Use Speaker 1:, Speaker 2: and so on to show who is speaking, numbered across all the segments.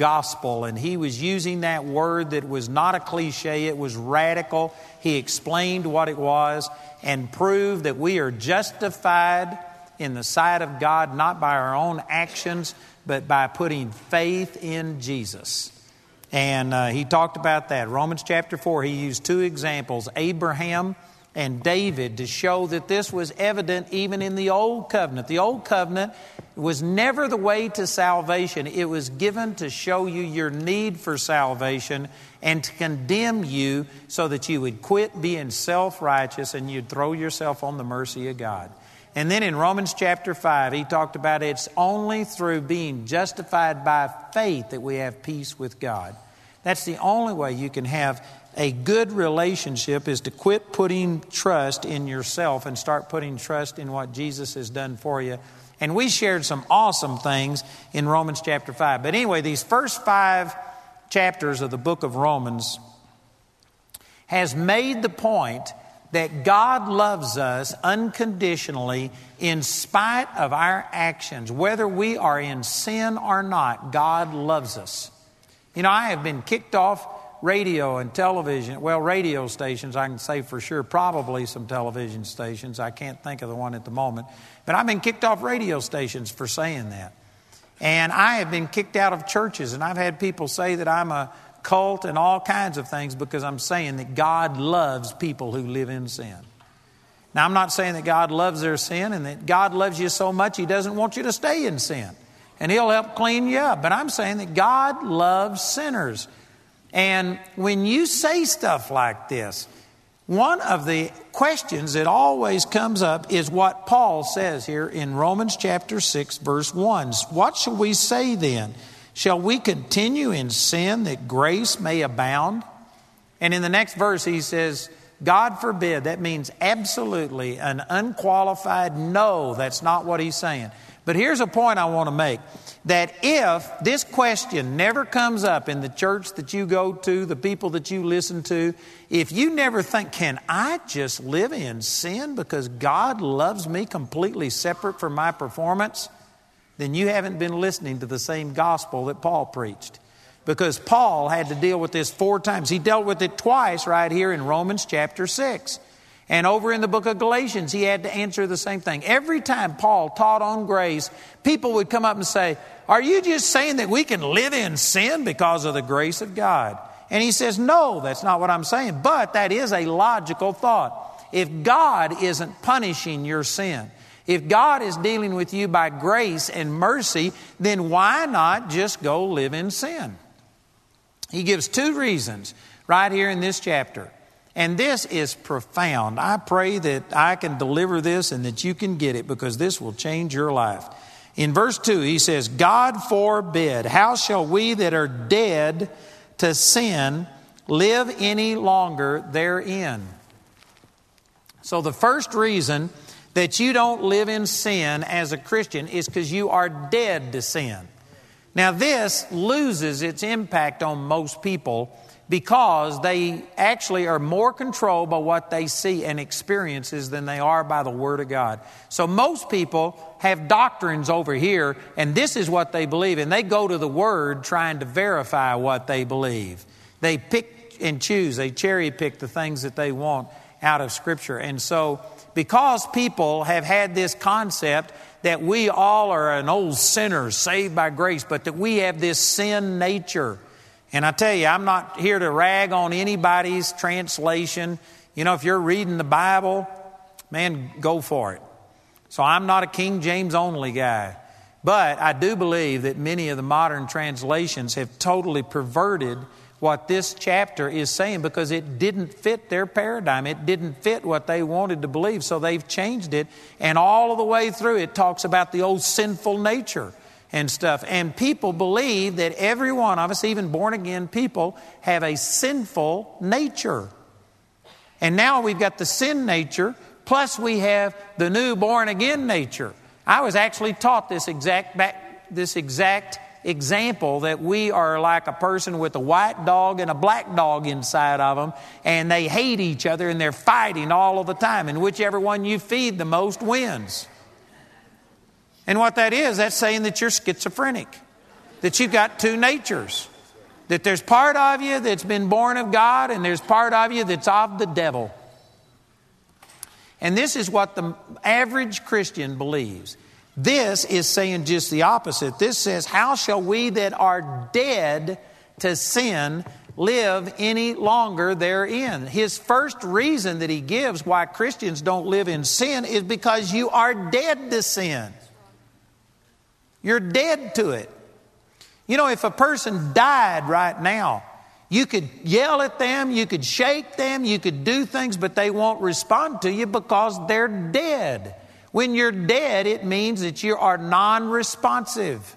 Speaker 1: gospel, and he was using that word that was not a cliche, it was radical. He explained what it was and proved that we are justified in the sight of God not by our own actions, but by putting faith in Jesus. And uh, he talked about that. Romans chapter 4, he used two examples Abraham and David to show that this was evident even in the Old Covenant. The Old Covenant was never the way to salvation, it was given to show you your need for salvation and to condemn you so that you would quit being self righteous and you'd throw yourself on the mercy of God. And then in Romans chapter 5, he talked about it's only through being justified by faith that we have peace with God. That's the only way you can have a good relationship is to quit putting trust in yourself and start putting trust in what Jesus has done for you. And we shared some awesome things in Romans chapter 5. But anyway, these first five chapters of the book of Romans has made the point that God loves us unconditionally in spite of our actions. Whether we are in sin or not, God loves us. You know, I have been kicked off radio and television, well, radio stations, I can say for sure, probably some television stations. I can't think of the one at the moment. But I've been kicked off radio stations for saying that. And I have been kicked out of churches, and I've had people say that I'm a cult and all kinds of things because I'm saying that God loves people who live in sin. Now, I'm not saying that God loves their sin and that God loves you so much He doesn't want you to stay in sin. And He'll help clean you up. But I'm saying that God loves sinners. And when you say stuff like this, one of the questions that always comes up is what Paul says here in Romans chapter 6, verse 1. What shall we say then? Shall we continue in sin that grace may abound? And in the next verse, he says, God forbid. That means absolutely an unqualified no. That's not what he's saying. But here's a point I want to make that if this question never comes up in the church that you go to, the people that you listen to, if you never think, can I just live in sin because God loves me completely separate from my performance? Then you haven't been listening to the same gospel that Paul preached. Because Paul had to deal with this four times. He dealt with it twice right here in Romans chapter 6. And over in the book of Galatians, he had to answer the same thing. Every time Paul taught on grace, people would come up and say, Are you just saying that we can live in sin because of the grace of God? And he says, No, that's not what I'm saying. But that is a logical thought. If God isn't punishing your sin, if God is dealing with you by grace and mercy, then why not just go live in sin? He gives two reasons right here in this chapter. And this is profound. I pray that I can deliver this and that you can get it because this will change your life. In verse 2, he says, God forbid, how shall we that are dead to sin live any longer therein? So, the first reason that you don't live in sin as a Christian is because you are dead to sin. Now, this loses its impact on most people because they actually are more controlled by what they see and experiences than they are by the Word of God. So most people have doctrines over here, and this is what they believe, and they go to the Word trying to verify what they believe. They pick and choose, they cherry pick the things that they want out of Scripture. And so, because people have had this concept that we all are an old sinner saved by grace, but that we have this sin nature and I tell you, I'm not here to rag on anybody's translation. You know, if you're reading the Bible, man, go for it. So I'm not a King James only guy. But I do believe that many of the modern translations have totally perverted what this chapter is saying because it didn't fit their paradigm. It didn't fit what they wanted to believe. So they've changed it. And all of the way through, it talks about the old sinful nature and stuff. And people believe that every one of us, even born again people, have a sinful nature. And now we've got the sin nature, plus we have the new born again nature. I was actually taught this exact back, this exact example that we are like a person with a white dog and a black dog inside of them, and they hate each other and they're fighting all of the time, and whichever one you feed the most wins. And what that is, that's saying that you're schizophrenic. that you've got two natures. That there's part of you that's been born of God, and there's part of you that's of the devil. And this is what the average Christian believes. This is saying just the opposite. This says, How shall we that are dead to sin live any longer therein? His first reason that he gives why Christians don't live in sin is because you are dead to sin. You're dead to it. You know, if a person died right now, you could yell at them, you could shake them, you could do things, but they won't respond to you because they're dead. When you're dead, it means that you are non responsive.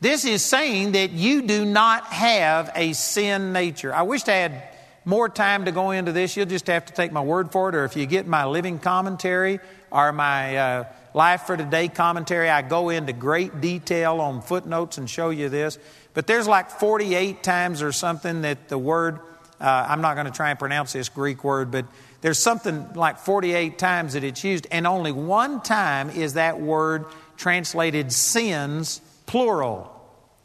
Speaker 1: This is saying that you do not have a sin nature. I wish I had more time to go into this. You'll just have to take my word for it, or if you get my living commentary or my uh, Life for Today commentary, I go into great detail on footnotes and show you this. But there's like 48 times or something that the word, uh, I'm not going to try and pronounce this Greek word, but there's something like 48 times that it's used, and only one time is that word translated sins, plural,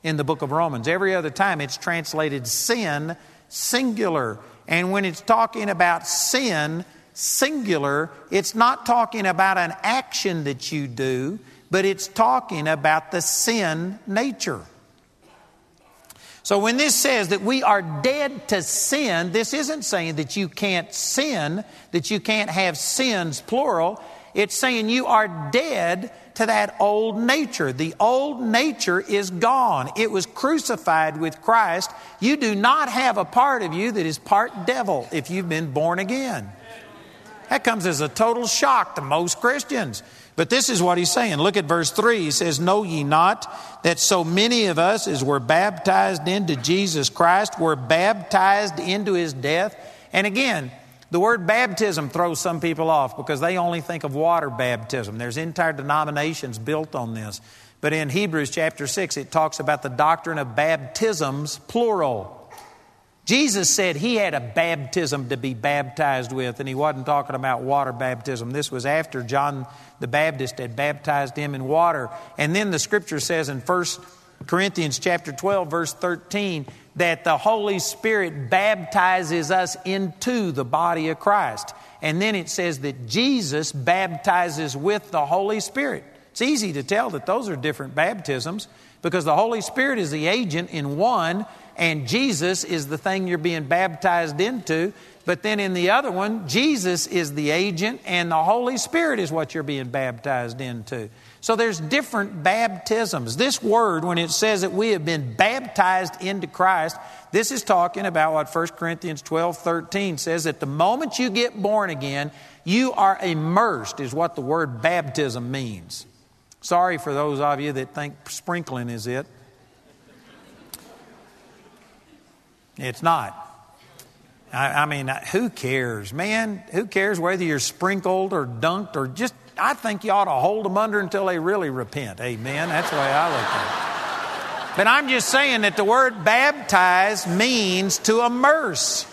Speaker 1: in the book of Romans. Every other time it's translated sin, singular. And when it's talking about sin, singular, it's not talking about an action that you do, but it's talking about the sin nature. So when this says that we are dead to sin, this isn't saying that you can't sin, that you can't have sins, plural. It's saying you are dead to that old nature. The old nature is gone. It was crucified with Christ. You do not have a part of you that is part devil if you've been born again. That comes as a total shock to most Christians. But this is what he's saying. Look at verse 3. He says, Know ye not that so many of us as were baptized into Jesus Christ were baptized into his death? And again, the word baptism throws some people off because they only think of water baptism. There's entire denominations built on this. But in Hebrews chapter 6, it talks about the doctrine of baptisms, plural. Jesus said he had a baptism to be baptized with, and he wasn't talking about water baptism. This was after John the Baptist had baptized him in water. And then the scripture says in 1 Corinthians chapter 12 verse 13 that the Holy Spirit baptizes us into the body of Christ. And then it says that Jesus baptizes with the Holy Spirit. It's easy to tell that those are different baptisms because the Holy Spirit is the agent in one and Jesus is the thing you're being baptized into. But then in the other one, Jesus is the agent and the Holy Spirit is what you're being baptized into. So there's different baptisms. This word, when it says that we have been baptized into Christ, this is talking about what 1 Corinthians 12 13 says that the moment you get born again, you are immersed, is what the word baptism means. Sorry for those of you that think sprinkling is it. It's not. I, I, mean, who cares, man? Who cares whether you're sprinkled or dunked or just, I think you ought to hold them under until they really repent. Amen. That's the way I look at it. But I'm just saying that the word baptize means to immerse.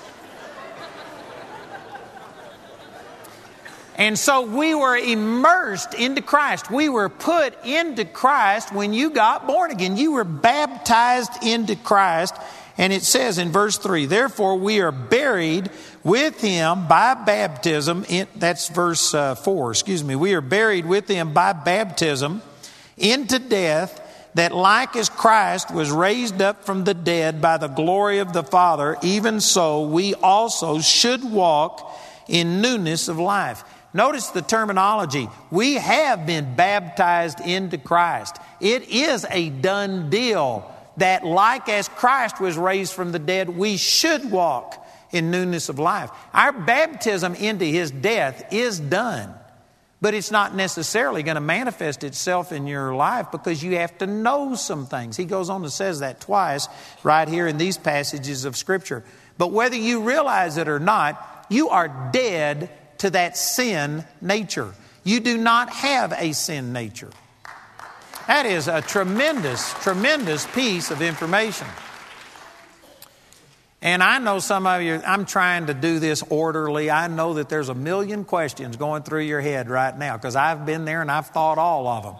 Speaker 1: And so we were immersed into Christ. We were put into Christ when you got born again. You were baptized into Christ. And it says in verse 3, therefore we are buried with him by baptism. In, that's verse uh, 4, excuse me. We are buried with him by baptism into death, that like as Christ was raised up from the dead by the glory of the Father, even so we also should walk in newness of life. Notice the terminology. We have been baptized into Christ. It is a done deal that, like as Christ was raised from the dead, we should walk in newness of life. Our baptism into his death is done, but it's not necessarily going to manifest itself in your life because you have to know some things. He goes on and says that twice right here in these passages of Scripture. But whether you realize it or not, you are dead to that sin nature. You do not have a sin nature. That is a tremendous, tremendous piece of information. And I know some of you, I'm trying to do this orderly. I know that there's a million questions going through your head right now because I've been there and I've thought all of them.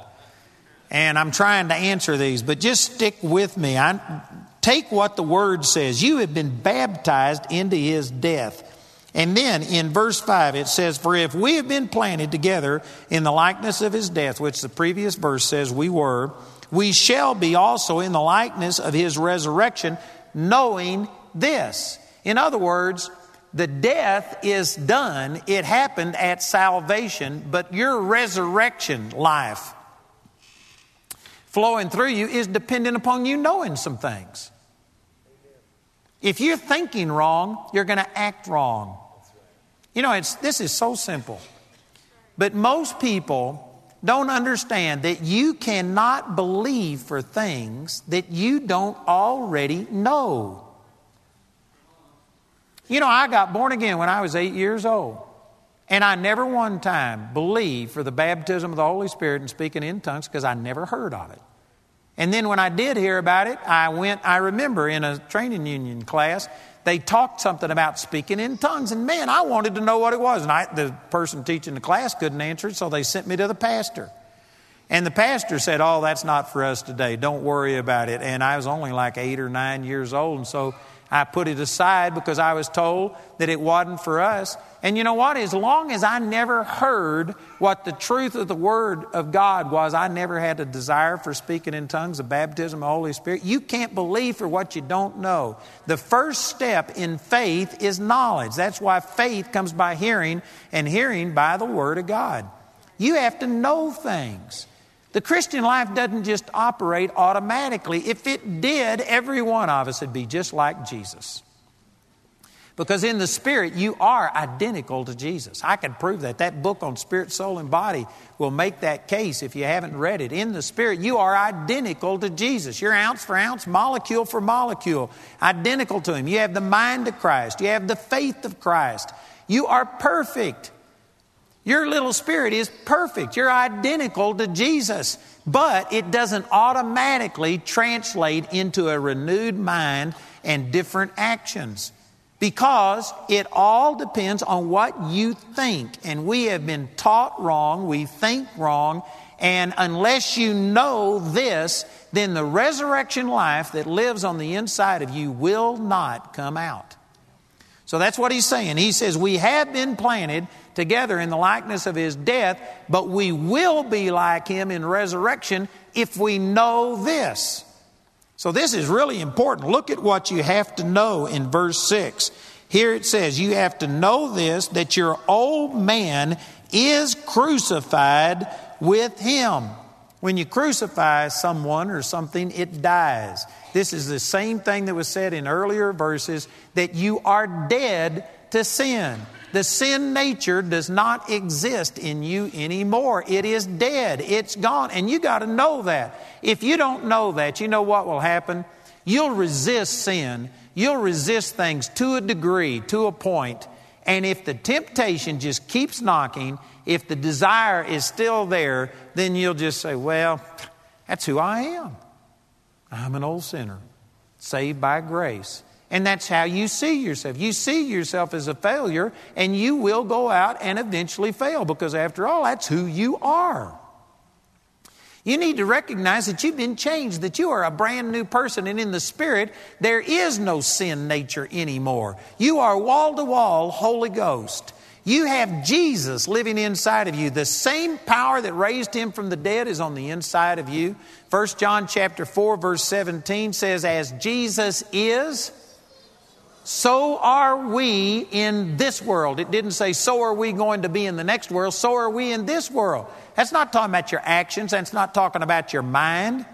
Speaker 1: And I'm trying to answer these, but just stick with me. I, take what the word says. You have been baptized into his death. And then in verse 5, it says, For if we have been planted together in the likeness of his death, which the previous verse says we were, we shall be also in the likeness of his resurrection, knowing this. In other words, the death is done, it happened at salvation, but your resurrection life flowing through you is dependent upon you knowing some things. If you're thinking wrong, you're going to act wrong. You know, it's, this is so simple. But most people don't understand that you cannot believe for things that you don't already know. You know, I got born again when I was eight years old. And I never one time believed for the baptism of the Holy Spirit and speaking in tongues because I never heard of it. And then when I did hear about it, I went, I remember in a training union class, they talked something about speaking in tongues. And man, I wanted to know what it was. And I, the person teaching the class couldn't answer it, so they sent me to the pastor. And the pastor said, Oh, that's not for us today. Don't worry about it. And I was only like eight or nine years old. And so I put it aside because I was told that it wasn't for us. And you know what? As long as I never heard what the truth of the Word of God was, I never had a desire for speaking in tongues, the baptism of the Holy Spirit. You can't believe for what you don't know. The first step in faith is knowledge. That's why faith comes by hearing, and hearing by the Word of God. You have to know things. The Christian life doesn't just operate automatically. If it did, every one of us would be just like Jesus. Because in the Spirit, you are identical to Jesus. I can prove that. That book on spirit, soul, and body will make that case if you haven't read it. In the Spirit, you are identical to Jesus. You're ounce for ounce, molecule for molecule, identical to Him. You have the mind of Christ, you have the faith of Christ. You are perfect. Your little spirit is perfect. You're identical to Jesus. But it doesn't automatically translate into a renewed mind and different actions because it all depends on what you think. And we have been taught wrong, we think wrong, and unless you know this, then the resurrection life that lives on the inside of you will not come out. So that's what he's saying. He says, We have been planted together in the likeness of his death, but we will be like him in resurrection if we know this. So this is really important. Look at what you have to know in verse 6. Here it says, You have to know this that your old man is crucified with him. When you crucify someone or something, it dies. This is the same thing that was said in earlier verses that you are dead to sin. The sin nature does not exist in you anymore. It is dead. It's gone. And you got to know that. If you don't know that, you know what will happen? You'll resist sin. You'll resist things to a degree, to a point. And if the temptation just keeps knocking, if the desire is still there, then you'll just say, Well, that's who I am. I'm an old sinner, saved by grace. And that's how you see yourself. You see yourself as a failure, and you will go out and eventually fail because, after all, that's who you are. You need to recognize that you've been changed, that you are a brand new person, and in the Spirit, there is no sin nature anymore. You are wall to wall Holy Ghost. You have Jesus living inside of you. The same power that raised him from the dead is on the inside of you. 1 John chapter 4 verse 17 says as Jesus is so are we in this world. It didn't say, so are we going to be in the next world, so are we in this world. That's not talking about your actions, that's not talking about your mind.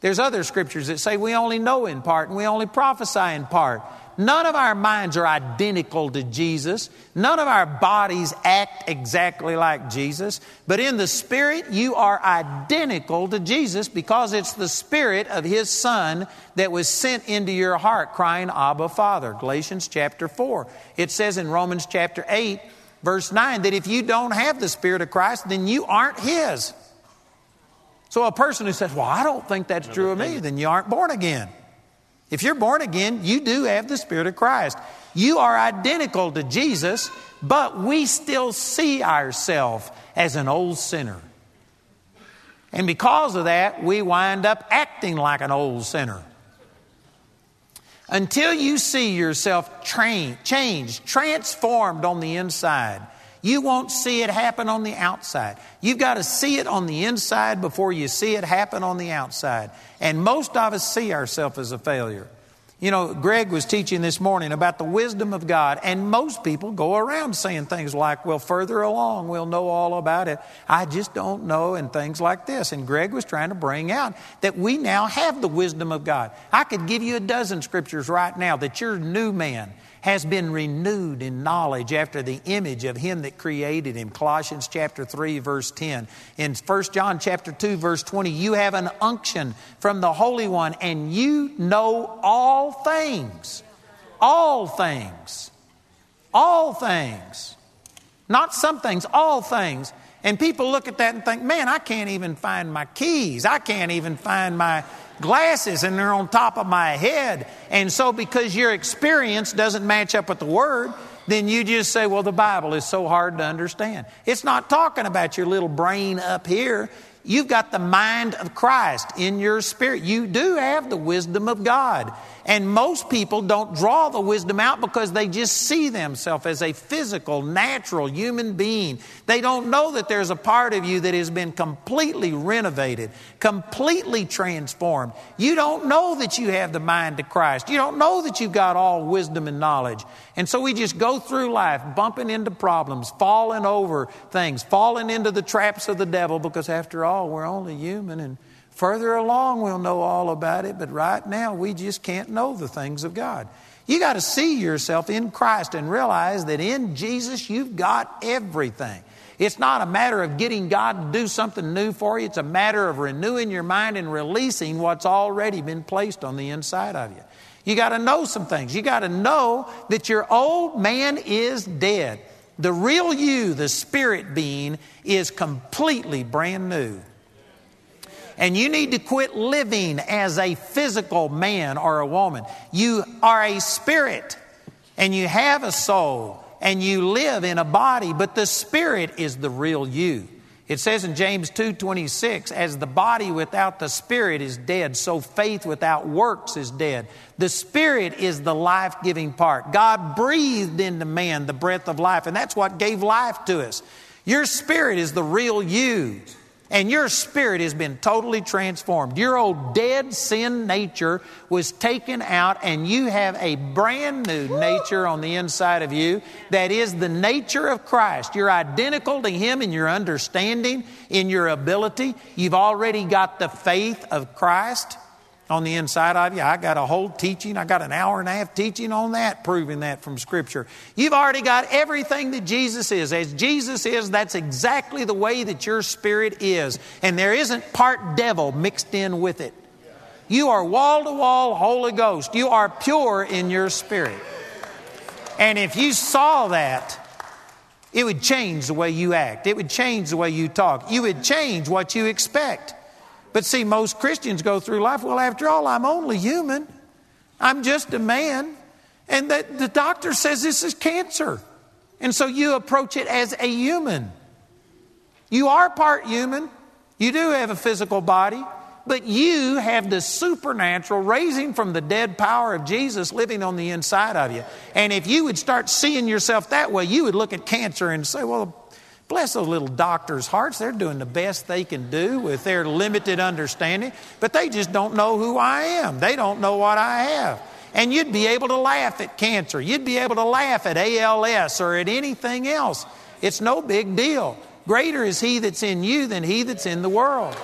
Speaker 1: There's other scriptures that say we only know in part and we only prophesy in part. None of our minds are identical to Jesus. None of our bodies act exactly like Jesus. But in the Spirit, you are identical to Jesus because it's the Spirit of His Son that was sent into your heart, crying, Abba, Father. Galatians chapter 4. It says in Romans chapter 8, verse 9, that if you don't have the Spirit of Christ, then you aren't His. So a person who says, Well, I don't think that's true of me, then you aren't born again. If you're born again, you do have the Spirit of Christ. You are identical to Jesus, but we still see ourselves as an old sinner. And because of that, we wind up acting like an old sinner. Until you see yourself trained, changed, transformed on the inside, you won't see it happen on the outside. You've got to see it on the inside before you see it happen on the outside. And most of us see ourselves as a failure. You know, Greg was teaching this morning about the wisdom of God, and most people go around saying things like, well, further along, we'll know all about it. I just don't know, and things like this. And Greg was trying to bring out that we now have the wisdom of God. I could give you a dozen scriptures right now that your new man has been renewed in knowledge after the image of him that created him. Colossians chapter 3 verse 10. In 1 John chapter 2 verse 20, you have an unction from the Holy One and you know all things. All things. All things. Not some things, all things. And people look at that and think, man, I can't even find my keys. I can't even find my glasses and they're on top of my head. And so, because your experience doesn't match up with the Word, then you just say, well, the Bible is so hard to understand. It's not talking about your little brain up here. You've got the mind of Christ in your spirit. You do have the wisdom of God. And most people don't draw the wisdom out because they just see themselves as a physical, natural human being. They don't know that there's a part of you that has been completely renovated, completely transformed. You don't know that you have the mind of Christ. You don't know that you've got all wisdom and knowledge. And so we just go through life bumping into problems, falling over things, falling into the traps of the devil because after all, we're only human and Further along, we'll know all about it, but right now, we just can't know the things of God. You got to see yourself in Christ and realize that in Jesus, you've got everything. It's not a matter of getting God to do something new for you, it's a matter of renewing your mind and releasing what's already been placed on the inside of you. You got to know some things. You got to know that your old man is dead. The real you, the spirit being, is completely brand new. And you need to quit living as a physical man or a woman. You are a spirit and you have a soul and you live in a body, but the spirit is the real you. It says in James 2:26, as the body without the spirit is dead, so faith without works is dead. The spirit is the life-giving part. God breathed into man the breath of life, and that's what gave life to us. Your spirit is the real you and your spirit has been totally transformed. Your old dead sin nature was taken out, and you have a brand new nature on the inside of you that is the nature of Christ. You're identical to Him in your understanding, in your ability. You've already got the faith of Christ on the inside of you. I got a whole teaching, I got an hour and a half teaching on that, proving that from Scripture. You've already got everything that Jesus is. As Jesus is, that's exactly the way that your spirit is. And there isn't part devil mixed in with it. You are wall to wall Holy Ghost. You are pure in your spirit. And if you saw that, it would change the way you act. It would change the way you talk. You would change what you expect. But see, most Christians go through life, well, after all, I'm only human. I'm just a man. And the, the doctor says this is cancer. And so you approach it as a human. You are part human. You do have a physical body, but you have the supernatural raising from the dead power of Jesus living on the inside of you. And if you would start seeing yourself that way, you would look at cancer and say, well, Bless those little doctors' hearts. They're doing the best they can do with their limited understanding, but they just don't know who I am. They don't know what I have. And you'd be able to laugh at cancer. You'd be able to laugh at ALS or at anything else. It's no big deal. Greater is He that's in you than He that's in the world.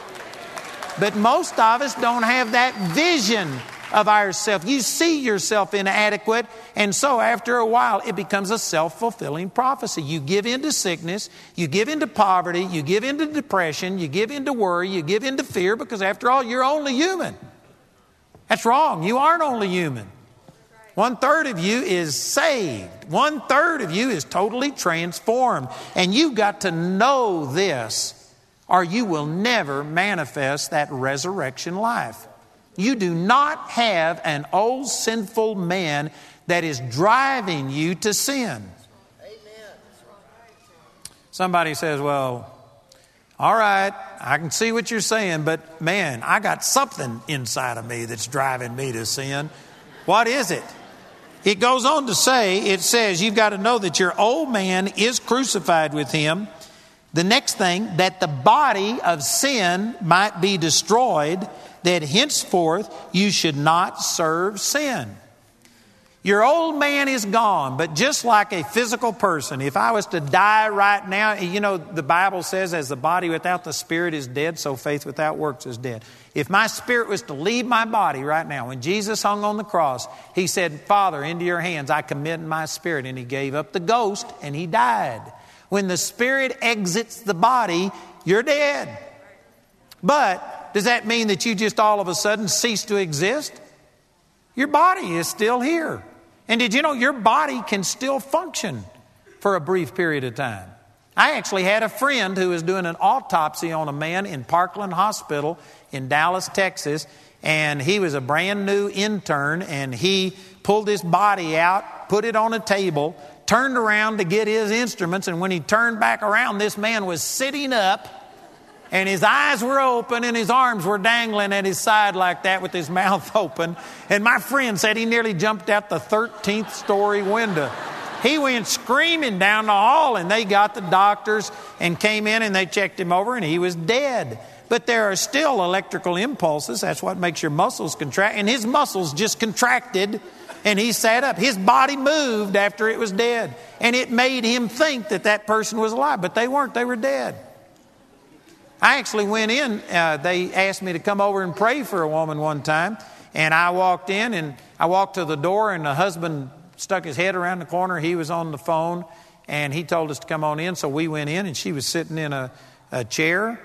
Speaker 1: But most of us don't have that vision of ourself. You see yourself inadequate, and so after a while, it becomes a self fulfilling prophecy. You give in to sickness, you give in to poverty, you give in to depression, you give in to worry, you give in to fear, because after all, you're only human. That's wrong. You aren't only human. One third of you is saved. One third of you is totally transformed. And you've got to know this, or you will never manifest that resurrection life. You do not have an old sinful man that is driving you to sin. Somebody says, Well, All right, I can see what you're saying, but man, I got something inside of me that's driving me to sin. What is it? It goes on to say, it says, you've got to know that your old man is crucified with him. The next thing, that the body of sin might be destroyed, that henceforth you should not serve sin. Your old man is gone, but just like a physical person, if I was to die right now, you know, the Bible says, as the body without the spirit is dead, so faith without works is dead. If my spirit was to leave my body right now, when Jesus hung on the cross, he said, Father, into your hands I commit my spirit. And he gave up the ghost and he died. When the spirit exits the body, you're dead. But does that mean that you just all of a sudden cease to exist? Your body is still here. And did you know your body can still function for a brief period of time? I actually had a friend who was doing an autopsy on a man in Parkland Hospital in Dallas, Texas, and he was a brand new intern, and he pulled his body out, put it on a table, turned around to get his instruments, and when he turned back around, this man was sitting up and his eyes were open and his arms were dangling at his side like that with his mouth open. And my friend said he nearly jumped out the 13th story window. He went screaming down the hall and they got the doctors and came in and they checked him over and he was dead. But there are still electrical impulses. That's what makes your muscles contract. And his muscles just contracted and he sat up. His body moved after it was dead. And it made him think that that person was alive, but they weren't, they were dead. I actually went in, uh, they asked me to come over and pray for a woman one time. And I walked in and I walked to the door, and the husband stuck his head around the corner. He was on the phone and he told us to come on in. So we went in, and she was sitting in a, a chair.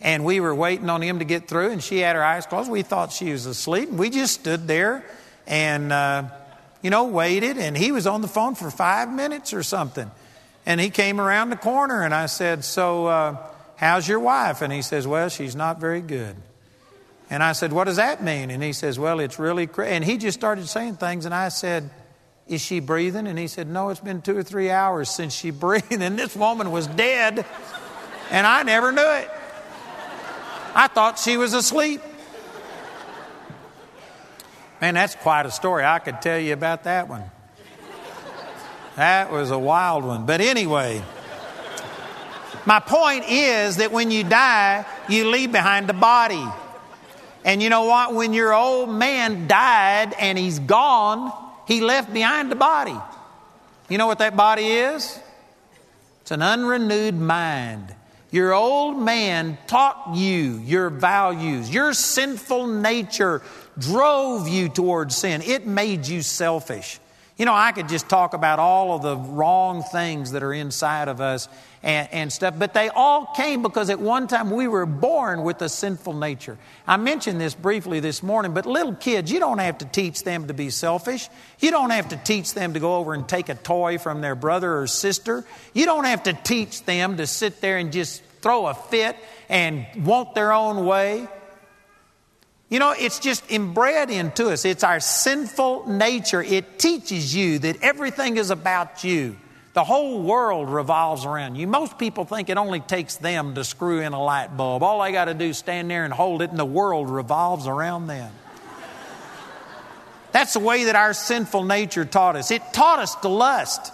Speaker 1: And we were waiting on him to get through, and she had her eyes closed. We thought she was asleep. And we just stood there and, uh, you know, waited. And he was on the phone for five minutes or something. And he came around the corner, and I said, So, uh, How's your wife? And he says, Well, she's not very good. And I said, What does that mean? And he says, Well, it's really. And he just started saying things, and I said, Is she breathing? And he said, No, it's been two or three hours since she breathed, and this woman was dead, and I never knew it. I thought she was asleep. Man, that's quite a story. I could tell you about that one. That was a wild one. But anyway. My point is that when you die, you leave behind a body. And you know what? When your old man died and he's gone, he left behind a body. You know what that body is? It's an unrenewed mind. Your old man taught you your values. Your sinful nature drove you towards sin. It made you selfish. You know, I could just talk about all of the wrong things that are inside of us and, and, stuff, but they all came because at one time we were born with a sinful nature. I mentioned this briefly this morning, but little kids, you don't have to teach them to be selfish. You don't have to teach them to go over and take a toy from their brother or sister. You don't have to teach them to sit there and just throw a fit and want their own way. You know, it's just inbred into us. It's our sinful nature. It teaches you that everything is about you. The whole world revolves around you. Most people think it only takes them to screw in a light bulb. All they got to do is stand there and hold it, and the world revolves around them. That's the way that our sinful nature taught us. It taught us to lust.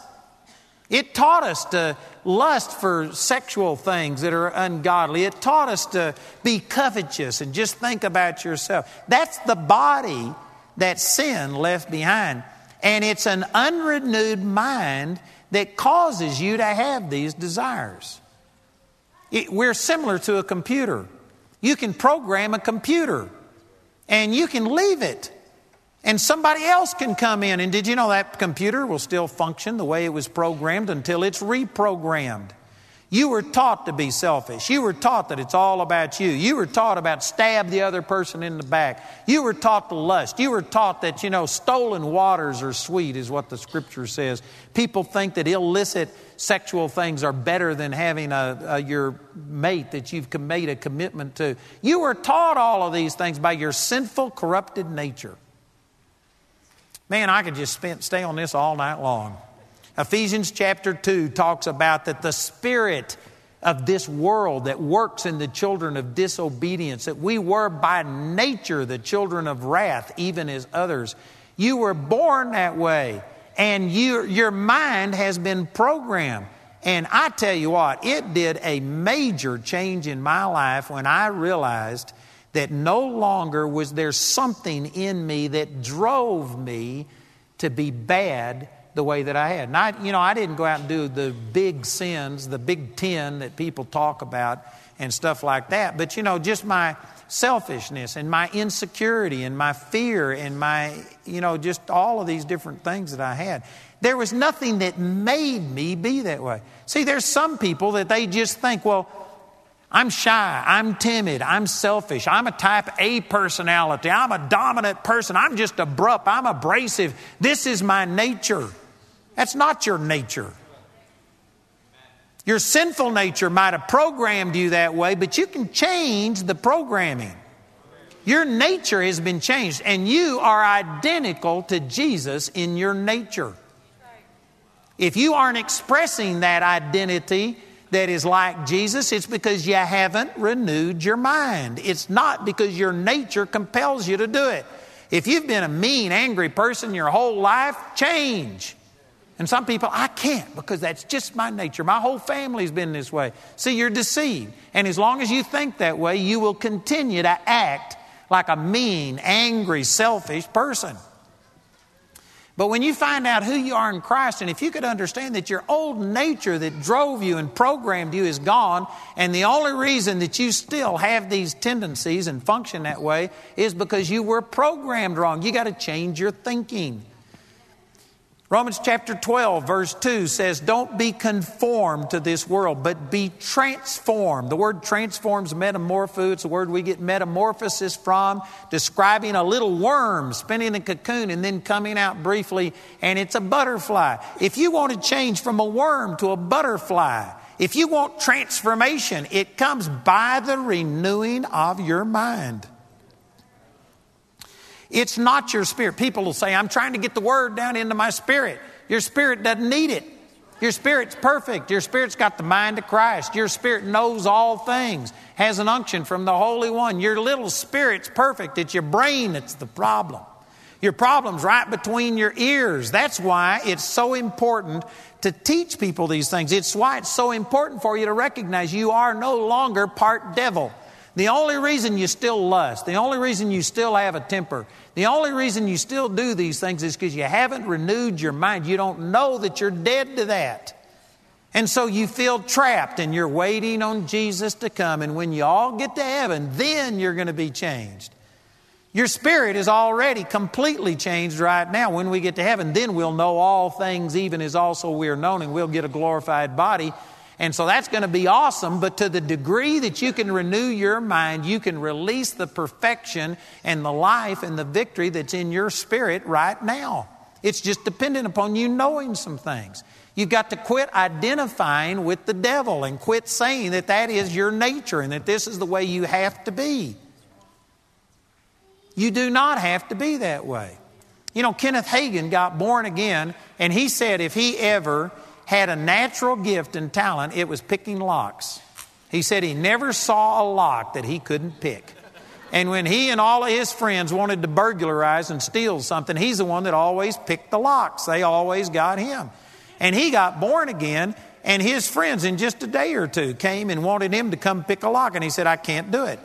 Speaker 1: It taught us to lust for sexual things that are ungodly. It taught us to be covetous and just think about yourself. That's the body that sin left behind. And it's an unrenewed mind that causes you to have these desires. It, we're similar to a computer. You can program a computer and you can leave it and somebody else can come in. And did you know that computer will still function the way it was programmed until it's reprogrammed? You were taught to be selfish. You were taught that it's all about you. You were taught about stab the other person in the back. You were taught to lust. You were taught that, you know, stolen waters are sweet, is what the scripture says. People think that illicit sexual things are better than having a, a, your mate that you've made a commitment to. You were taught all of these things by your sinful, corrupted nature. Man, I could just spend, stay on this all night long. Ephesians chapter 2 talks about that the Spirit of this world that works in the children of disobedience, that we were by nature the children of wrath, even as others. You were born that way, and you, your mind has been programmed. And I tell you what, it did a major change in my life when I realized that no longer was there something in me that drove me to be bad the way that I had. And I, you know, I didn't go out and do the big sins, the big ten that people talk about and stuff like that. But, you know, just my selfishness and my insecurity and my fear and my, you know, just all of these different things that I had. There was nothing that made me be that way. See, there's some people that they just think, well, I'm shy, I'm timid, I'm selfish, I'm a type A personality, I'm a dominant person, I'm just abrupt, I'm abrasive. This is my nature. That's not your nature. Your sinful nature might have programmed you that way, but you can change the programming. Your nature has been changed, and you are identical to Jesus in your nature. If you aren't expressing that identity that is like Jesus, it's because you haven't renewed your mind. It's not because your nature compels you to do it. If you've been a mean, angry person your whole life, change. And some people, I can't because that's just my nature. My whole family's been this way. See, you're deceived. And as long as you think that way, you will continue to act like a mean, angry, selfish person. But when you find out who you are in Christ, and if you could understand that your old nature that drove you and programmed you is gone, and the only reason that you still have these tendencies and function that way is because you were programmed wrong. You got to change your thinking. Romans chapter 12, verse 2 says, Don't be conformed to this world, but be transformed. The word transforms metamorpho. It's the word we get metamorphosis from, describing a little worm spinning a cocoon and then coming out briefly, and it's a butterfly. If you want to change from a worm to a butterfly, if you want transformation, it comes by the renewing of your mind. It's not your spirit. People will say, I'm trying to get the word down into my spirit. Your spirit doesn't need it. Your spirit's perfect. Your spirit's got the mind of Christ. Your spirit knows all things, has an unction from the Holy One. Your little spirit's perfect. It's your brain that's the problem. Your problem's right between your ears. That's why it's so important to teach people these things. It's why it's so important for you to recognize you are no longer part devil. The only reason you still lust, the only reason you still have a temper, the only reason you still do these things is because you haven't renewed your mind. You don't know that you're dead to that. And so you feel trapped and you're waiting on Jesus to come. And when you all get to heaven, then you're going to be changed. Your spirit is already completely changed right now. When we get to heaven, then we'll know all things, even as also we are known, and we'll get a glorified body and so that's going to be awesome, but to the degree that you can renew your mind, you can release the perfection and the life and the victory that's in your spirit right now. It's just dependent upon you knowing some things. You've got to quit identifying with the devil and quit saying that that is your nature and that this is the way you have to be. You do not have to be that way. You know, Kenneth Hagin got born again, and he said if he ever had a natural gift and talent, it was picking locks. He said he never saw a lock that he couldn't pick. And when he and all of his friends wanted to burglarize and steal something, he's the one that always picked the locks. They always got him. And he got born again, and his friends in just a day or two came and wanted him to come pick a lock. And he said, I can't do it.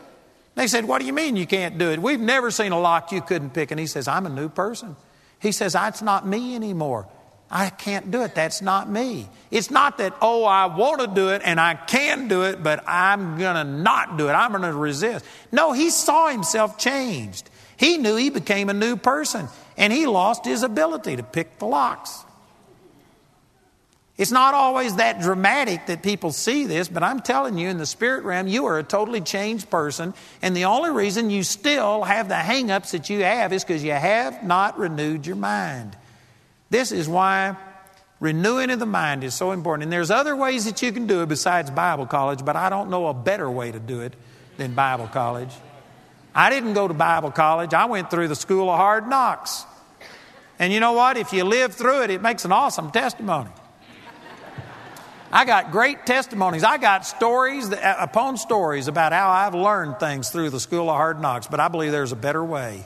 Speaker 1: They said, What do you mean you can't do it? We've never seen a lock you couldn't pick. And he says, I'm a new person. He says, That's not me anymore. I can't do it. That's not me. It's not that, oh, I want to do it and I can do it, but I'm going to not do it. I'm going to resist. No, he saw himself changed. He knew he became a new person and he lost his ability to pick the locks. It's not always that dramatic that people see this, but I'm telling you, in the spirit realm, you are a totally changed person. And the only reason you still have the hang ups that you have is because you have not renewed your mind. This is why renewing of the mind is so important. And there's other ways that you can do it besides Bible college, but I don't know a better way to do it than Bible college. I didn't go to Bible college, I went through the school of hard knocks. And you know what? If you live through it, it makes an awesome testimony. I got great testimonies. I got stories that, uh, upon stories about how I've learned things through the school of hard knocks, but I believe there's a better way.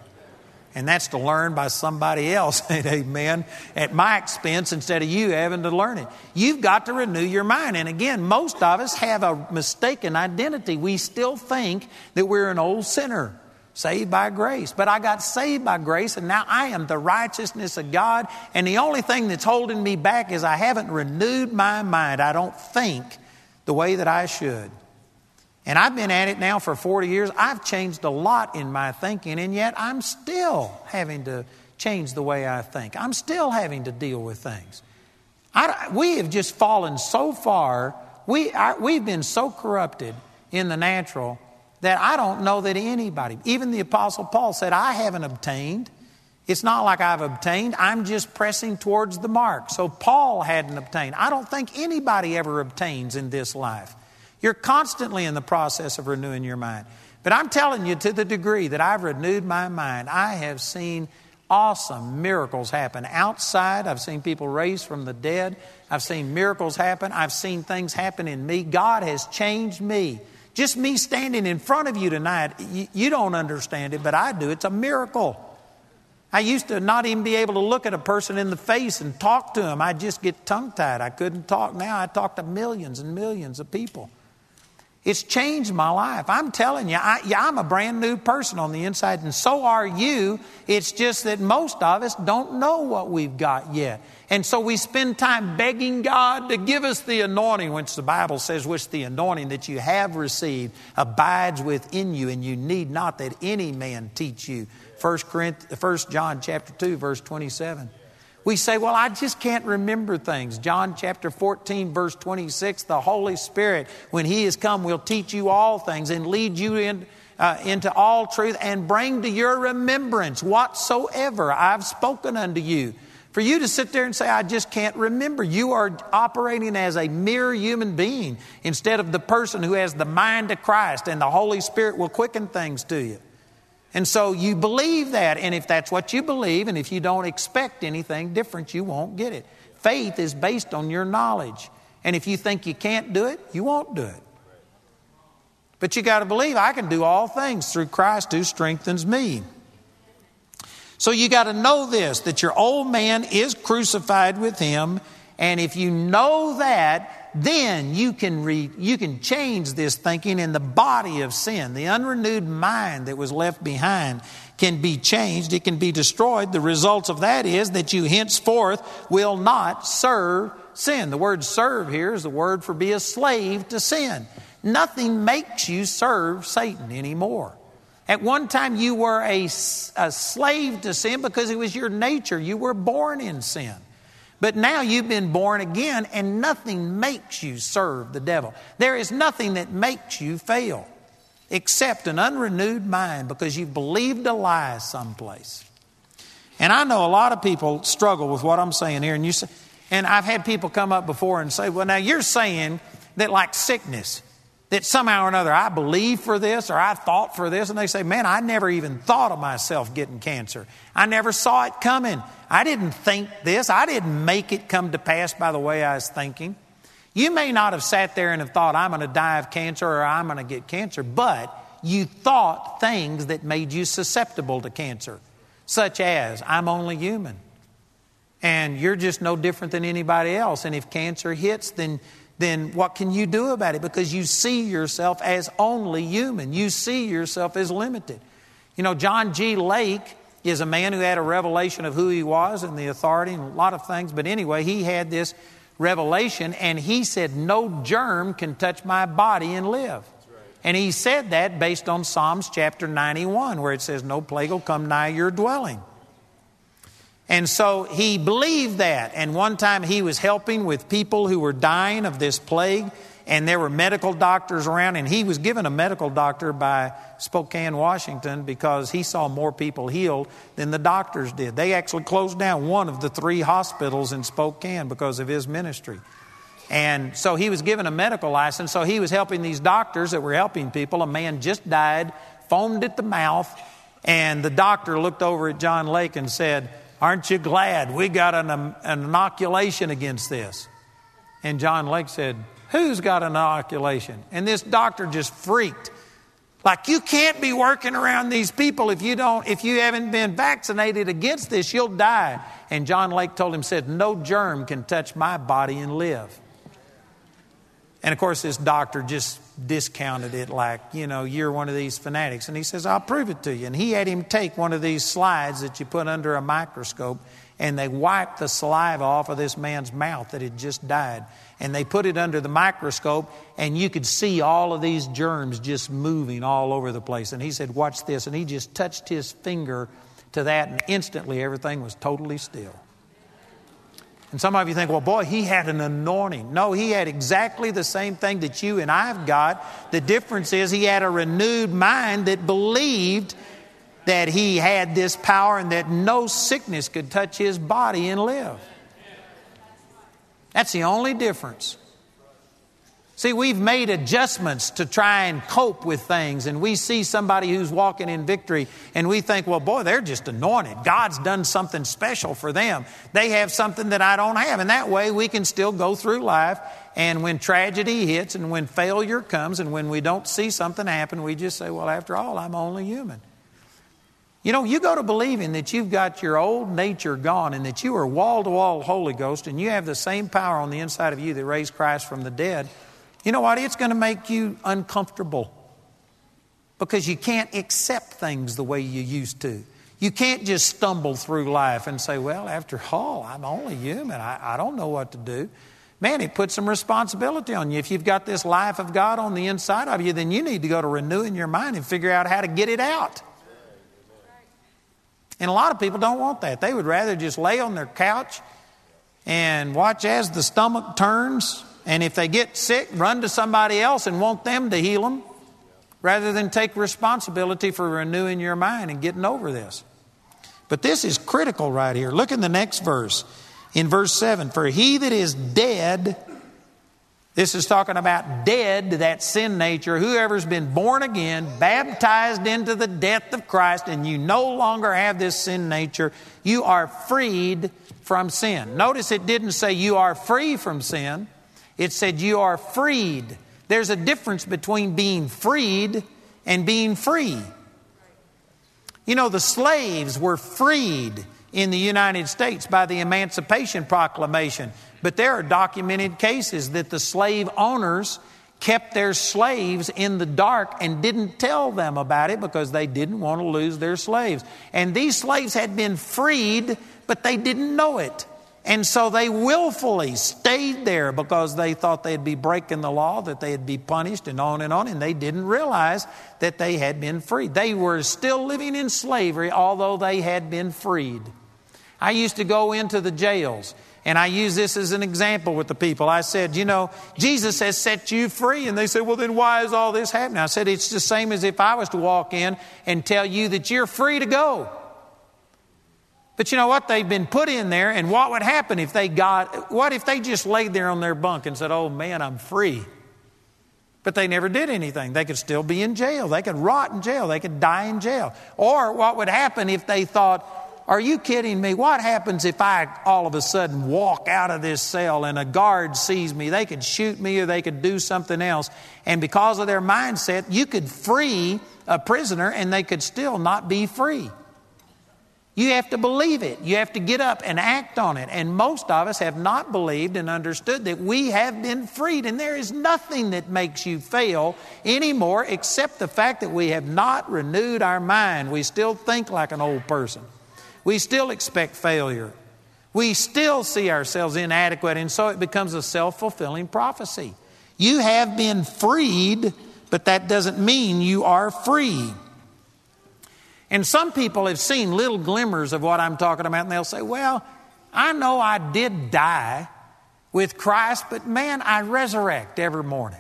Speaker 1: And that's to learn by somebody else, amen, at my expense instead of you having to learn it. You've got to renew your mind. And again, most of us have a mistaken identity. We still think that we're an old sinner saved by grace. But I got saved by grace, and now I am the righteousness of God. And the only thing that's holding me back is I haven't renewed my mind. I don't think the way that I should. And I've been at it now for 40 years. I've changed a lot in my thinking, and yet I'm still having to change the way I think. I'm still having to deal with things. I, we have just fallen so far, we, I, we've been so corrupted in the natural that I don't know that anybody, even the Apostle Paul said, I haven't obtained. It's not like I've obtained, I'm just pressing towards the mark. So Paul hadn't obtained. I don't think anybody ever obtains in this life. You're constantly in the process of renewing your mind. But I'm telling you, to the degree that I've renewed my mind, I have seen awesome miracles happen outside. I've seen people raised from the dead. I've seen miracles happen. I've seen things happen in me. God has changed me. Just me standing in front of you tonight, you, you don't understand it, but I do. It's a miracle. I used to not even be able to look at a person in the face and talk to them. I'd just get tongue tied. I couldn't talk. Now I talk to millions and millions of people. It's changed my life. I'm telling you, I, yeah, I'm a brand new person on the inside, and so are you. It's just that most of us don't know what we've got yet. And so we spend time begging God to give us the anointing, which the Bible says, which the anointing that you have received abides within you, and you need not that any man teach you. 1 John chapter 2, verse 27. We say, well, I just can't remember things. John chapter 14, verse 26, the Holy Spirit, when He has come, will teach you all things and lead you in, uh, into all truth and bring to your remembrance whatsoever I've spoken unto you. For you to sit there and say, I just can't remember, you are operating as a mere human being instead of the person who has the mind of Christ and the Holy Spirit will quicken things to you. And so you believe that, and if that's what you believe, and if you don't expect anything different, you won't get it. Faith is based on your knowledge. And if you think you can't do it, you won't do it. But you got to believe I can do all things through Christ who strengthens me. So you got to know this that your old man is crucified with him. And if you know that, then you can, re, you can change this thinking in the body of sin. The unrenewed mind that was left behind can be changed, it can be destroyed. The results of that is that you henceforth will not serve sin. The word serve here is the word for be a slave to sin. Nothing makes you serve Satan anymore. At one time, you were a, a slave to sin because it was your nature. You were born in sin. But now you've been born again, and nothing makes you serve the devil. There is nothing that makes you fail except an unrenewed mind because you've believed a lie someplace. And I know a lot of people struggle with what I'm saying here, and you say, and I've had people come up before and say, "Well, now you're saying that like sickness, that somehow or another I believe for this or I thought for this. And they say, Man, I never even thought of myself getting cancer. I never saw it coming. I didn't think this. I didn't make it come to pass by the way I was thinking. You may not have sat there and have thought, I'm going to die of cancer or I'm going to get cancer, but you thought things that made you susceptible to cancer, such as, I'm only human. And you're just no different than anybody else. And if cancer hits, then then what can you do about it? Because you see yourself as only human. You see yourself as limited. You know, John G. Lake is a man who had a revelation of who he was and the authority and a lot of things. But anyway, he had this revelation and he said, No germ can touch my body and live. And he said that based on Psalms chapter 91, where it says, No plague will come nigh your dwelling. And so he believed that. And one time he was helping with people who were dying of this plague, and there were medical doctors around, and he was given a medical doctor by Spokane, Washington, because he saw more people healed than the doctors did. They actually closed down one of the three hospitals in Spokane because of his ministry. And so he was given a medical license, so he was helping these doctors that were helping people. A man just died, foamed at the mouth, and the doctor looked over at John Lake and said, Aren't you glad we got an, um, an inoculation against this? And John Lake said, Who's got an inoculation? And this doctor just freaked. Like you can't be working around these people if you don't, if you haven't been vaccinated against this, you'll die. And John Lake told him, said, No germ can touch my body and live. And of course, this doctor just discounted it like, you know, you're one of these fanatics. And he says, I'll prove it to you. And he had him take one of these slides that you put under a microscope and they wiped the saliva off of this man's mouth that had just died. And they put it under the microscope, and you could see all of these germs just moving all over the place. And he said, Watch this. And he just touched his finger to that, and instantly everything was totally still. And some of you think, well, boy, he had an anointing. No, he had exactly the same thing that you and I've got. The difference is he had a renewed mind that believed that he had this power and that no sickness could touch his body and live. That's the only difference. See, we've made adjustments to try and cope with things, and we see somebody who's walking in victory, and we think, well, boy, they're just anointed. God's done something special for them. They have something that I don't have. And that way, we can still go through life, and when tragedy hits, and when failure comes, and when we don't see something happen, we just say, well, after all, I'm only human. You know, you go to believing that you've got your old nature gone and that you are wall to wall Holy Ghost and you have the same power on the inside of you that raised Christ from the dead you know what? It's going to make you uncomfortable because you can't accept things the way you used to. You can't just stumble through life and say, Well, after all, I'm only human. I, I don't know what to do. Man, it puts some responsibility on you. If you've got this life of God on the inside of you, then you need to go to renewing your mind and figure out how to get it out. And a lot of people don't want that. They would rather just lay on their couch and watch as the stomach turns and if they get sick, run to somebody else and want them to heal them rather than take responsibility for renewing your mind and getting over this. But this is critical right here. Look in the next verse. In verse 7 For he that is dead, this is talking about dead to that sin nature, whoever's been born again, baptized into the death of Christ, and you no longer have this sin nature, you are freed from sin. Notice it didn't say you are free from sin. It said, You are freed. There's a difference between being freed and being free. You know, the slaves were freed in the United States by the Emancipation Proclamation, but there are documented cases that the slave owners kept their slaves in the dark and didn't tell them about it because they didn't want to lose their slaves. And these slaves had been freed, but they didn't know it. And so they willfully stayed there because they thought they'd be breaking the law, that they'd be punished, and on and on. And they didn't realize that they had been freed. They were still living in slavery, although they had been freed. I used to go into the jails, and I use this as an example with the people. I said, You know, Jesus has set you free. And they said, Well, then why is all this happening? I said, It's the same as if I was to walk in and tell you that you're free to go. But you know what? They've been put in there, and what would happen if they got, what if they just laid there on their bunk and said, Oh man, I'm free? But they never did anything. They could still be in jail. They could rot in jail. They could die in jail. Or what would happen if they thought, Are you kidding me? What happens if I all of a sudden walk out of this cell and a guard sees me? They could shoot me or they could do something else. And because of their mindset, you could free a prisoner and they could still not be free. You have to believe it. You have to get up and act on it. And most of us have not believed and understood that we have been freed. And there is nothing that makes you fail anymore except the fact that we have not renewed our mind. We still think like an old person. We still expect failure. We still see ourselves inadequate. And so it becomes a self fulfilling prophecy. You have been freed, but that doesn't mean you are free. And some people have seen little glimmers of what I'm talking about, and they'll say, Well, I know I did die with Christ, but man, I resurrect every morning.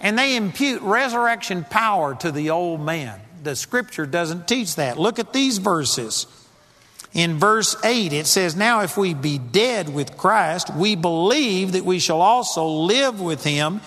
Speaker 1: and they impute resurrection power to the old man. The scripture doesn't teach that. Look at these verses. In verse 8, it says, Now if we be dead with Christ, we believe that we shall also live with him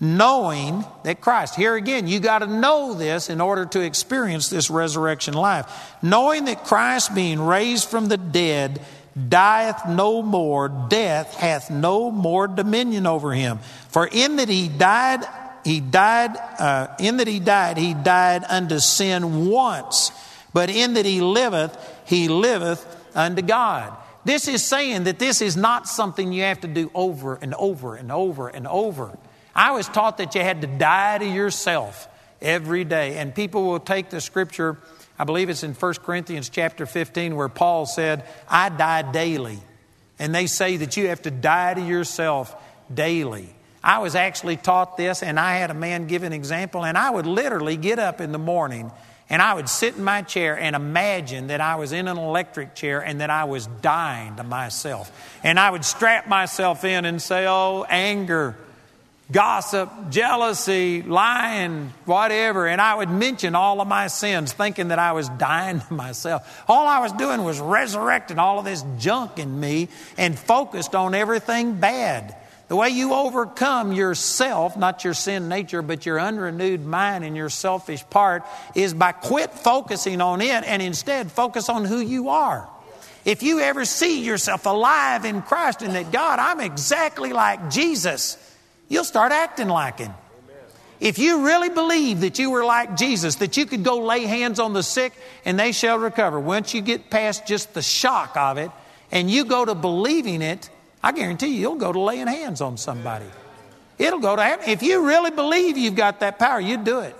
Speaker 1: knowing that Christ, here again, you got to know this in order to experience this resurrection life. Knowing that Christ, being raised from the dead, dieth no more, death hath no more dominion over him. For in that he died, he died, uh, in that he died, he died unto sin once, but in that he liveth, he liveth unto God. This is saying that this is not something you have to do over and over and over and over. I was taught that you had to die to yourself every day. And people will take the scripture, I believe it's in 1 Corinthians chapter 15, where Paul said, I die daily. And they say that you have to die to yourself daily. I was actually taught this, and I had a man give an example, and I would literally get up in the morning and I would sit in my chair and imagine that I was in an electric chair and that I was dying to myself. And I would strap myself in and say, Oh, anger, gossip, jealousy, lying, whatever. And I would mention all of my sins, thinking that I was dying to myself. All I was doing was resurrecting all of this junk in me and focused on everything bad. The way you overcome yourself, not your sin nature, but your unrenewed mind and your selfish part, is by quit focusing on it and instead focus on who you are. If you ever see yourself alive in Christ and that God, I'm exactly like Jesus, you'll start acting like Him. If you really believe that you were like Jesus, that you could go lay hands on the sick and they shall recover, once you get past just the shock of it and you go to believing it, I guarantee you, you'll go to laying hands on somebody. It'll go to. If you really believe you've got that power, you'd do it.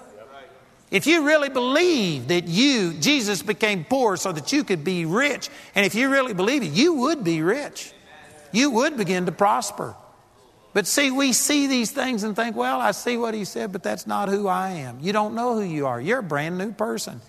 Speaker 1: If you really believe that you, Jesus became poor so that you could be rich, and if you really believe it, you would be rich. You would begin to prosper. But see, we see these things and think, well, I see what he said, but that's not who I am. You don't know who you are. You're a brand new person.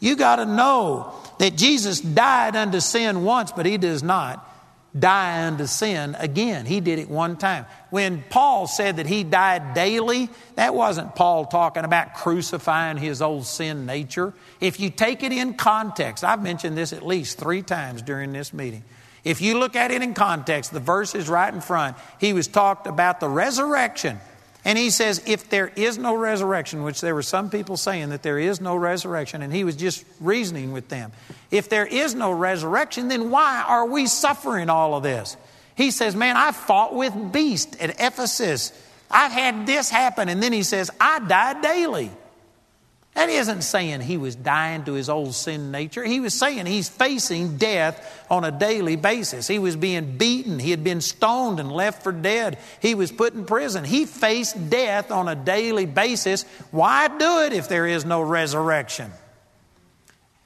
Speaker 1: You got to know that Jesus died unto sin once, but he does not die unto sin again. He did it one time. When Paul said that he died daily, that wasn't Paul talking about crucifying his old sin nature. If you take it in context, I've mentioned this at least three times during this meeting. If you look at it in context, the verse is right in front. He was talked about the resurrection and he says, if there is no resurrection, which there were some people saying that there is no resurrection, and he was just reasoning with them. If there is no resurrection, then why are we suffering all of this? He says, Man, I fought with beasts at Ephesus. I've had this happen. And then he says, I die daily. That isn't saying he was dying to his old sin nature. He was saying he's facing death on a daily basis. He was being beaten. He had been stoned and left for dead. He was put in prison. He faced death on a daily basis. Why do it if there is no resurrection?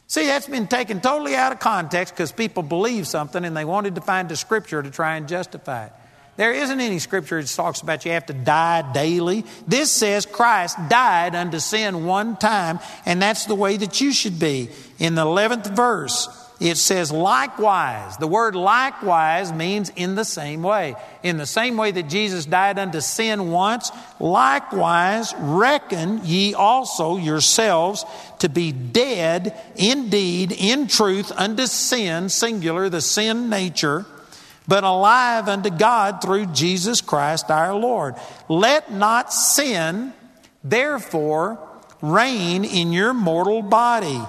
Speaker 1: See, that's been taken totally out of context because people believe something and they wanted to find a scripture to try and justify it. There isn't any scripture that talks about you have to die daily. This says Christ died unto sin one time, and that's the way that you should be. In the 11th verse, it says likewise. The word likewise means in the same way. In the same way that Jesus died unto sin once, likewise reckon ye also yourselves to be dead indeed in truth unto sin, singular, the sin nature but alive unto God through Jesus Christ our Lord. Let not sin, therefore, reign in your mortal body,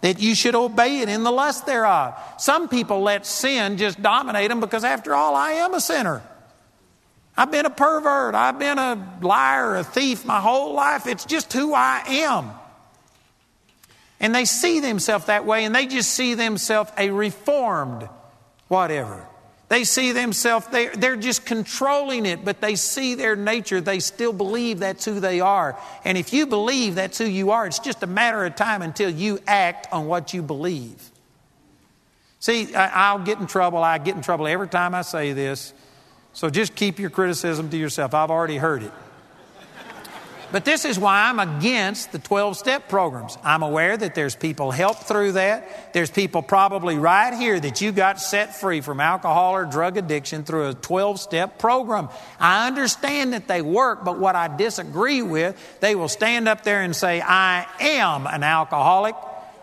Speaker 1: that you should obey it in the lust thereof. Some people let sin just dominate them because, after all, I am a sinner. I've been a pervert. I've been a liar, a thief my whole life. It's just who I am. And they see themselves that way, and they just see themselves a reformed whatever. They see themselves, they, they're just controlling it, but they see their nature. They still believe that's who they are. And if you believe that's who you are, it's just a matter of time until you act on what you believe. See, I'll get in trouble. I get in trouble every time I say this. So just keep your criticism to yourself. I've already heard it. But this is why I'm against the 12 step programs. I'm aware that there's people help through that. There's people probably right here that you got set free from alcohol or drug addiction through a 12 step program. I understand that they work, but what I disagree with, they will stand up there and say, I am an alcoholic.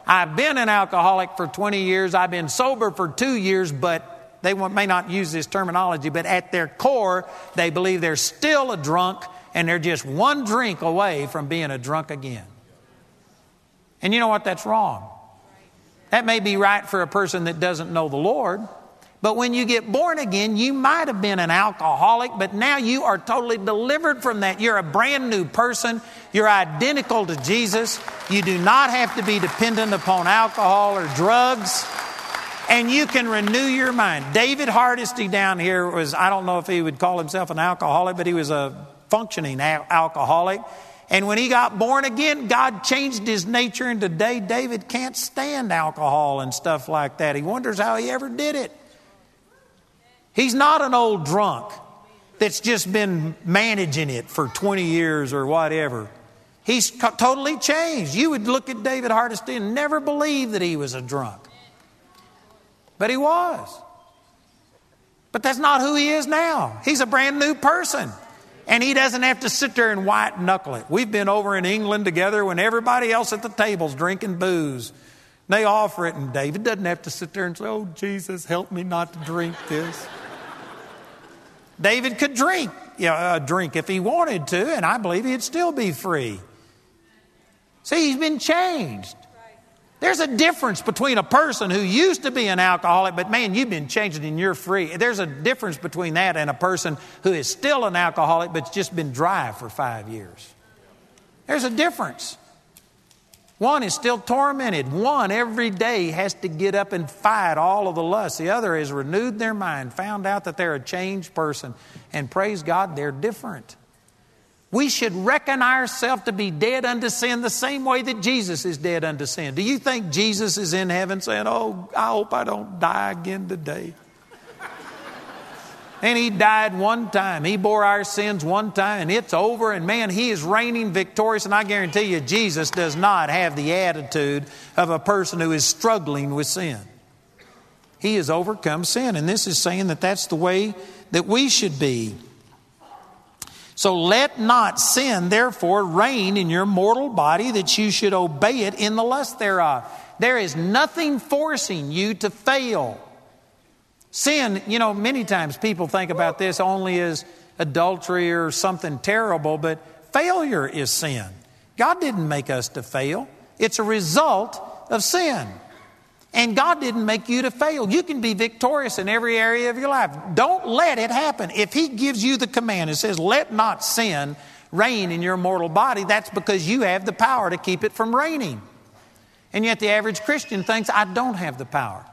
Speaker 1: I've been an alcoholic for 20 years. I've been sober for two years, but they may not use this terminology, but at their core, they believe they're still a drunk and they're just one drink away from being a drunk again. And you know what? That's wrong. That may be right for a person that doesn't know the Lord, But when you get born again, you might have been an alcoholic, but now you are totally delivered from that. You're a brand new person. You're identical to Jesus. You do not have to be dependent upon alcohol or drugs. And you can renew your mind. David Hardesty down here was, I don't know if he would call himself an alcoholic, but he was a functioning al- alcoholic. And when he got born again, God changed his nature. And today, David can't stand alcohol and stuff like that. He wonders how he ever did it. He's not an old drunk that's just been managing it for 20 years or whatever. He's totally changed. You would look at David Hardesty and never believe that he was a drunk. But he was. But that's not who he is now. He's a brand new person. And he doesn't have to sit there and white knuckle it. We've been over in England together when everybody else at the table's drinking booze. They offer it, and David doesn't have to sit there and say, Oh, Jesus, help me not to drink this. David could drink, you know, uh, drink if he wanted to, and I believe he'd still be free. See, he's been changed. There's a difference between a person who used to be an alcoholic, but man, you've been changed and you're free. There's a difference between that and a person who is still an alcoholic but's just been dry for five years. There's a difference. One is still tormented. One every day has to get up and fight all of the lust. The other has renewed their mind, found out that they're a changed person, and praise God, they're different. We should reckon ourselves to be dead unto sin the same way that Jesus is dead unto sin. Do you think Jesus is in heaven saying, Oh, I hope I don't die again today? And he died one time. He bore our sins one time, and it's over. And man, he is reigning victorious. And I guarantee you, Jesus does not have the attitude of a person who is struggling with sin. He has overcome sin. And this is saying that that's the way that we should be. So let not sin, therefore, reign in your mortal body that you should obey it in the lust thereof. There is nothing forcing you to fail. Sin, you know, many times people think about this only as adultery or something terrible, but failure is sin. God didn't make us to fail, it's a result of sin. And God didn't make you to fail. You can be victorious in every area of your life. Don't let it happen. If He gives you the command and says, let not sin reign in your mortal body, that's because you have the power to keep it from reigning. And yet the average Christian thinks, I don't have the power.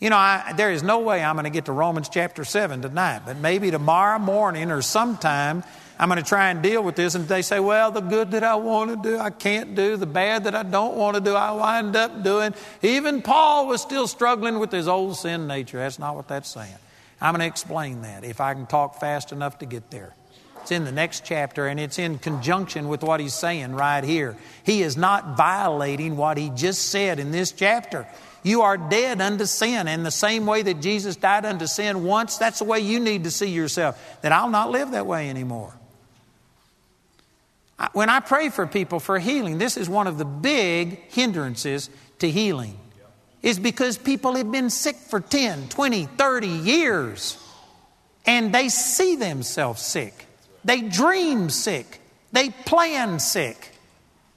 Speaker 1: You know, I, there is no way I'm going to get to Romans chapter 7 tonight, but maybe tomorrow morning or sometime I'm going to try and deal with this. And they say, well, the good that I want to do, I can't do. The bad that I don't want to do, I wind up doing. Even Paul was still struggling with his old sin nature. That's not what that's saying. I'm going to explain that if I can talk fast enough to get there. It's in the next chapter, and it's in conjunction with what he's saying right here. He is not violating what he just said in this chapter. You are dead unto sin. In the same way that Jesus died unto sin once, that's the way you need to see yourself. That I'll not live that way anymore. When I pray for people for healing, this is one of the big hindrances to healing. Is because people have been sick for 10, 20, 30 years and they see themselves sick. They dream sick. They plan sick.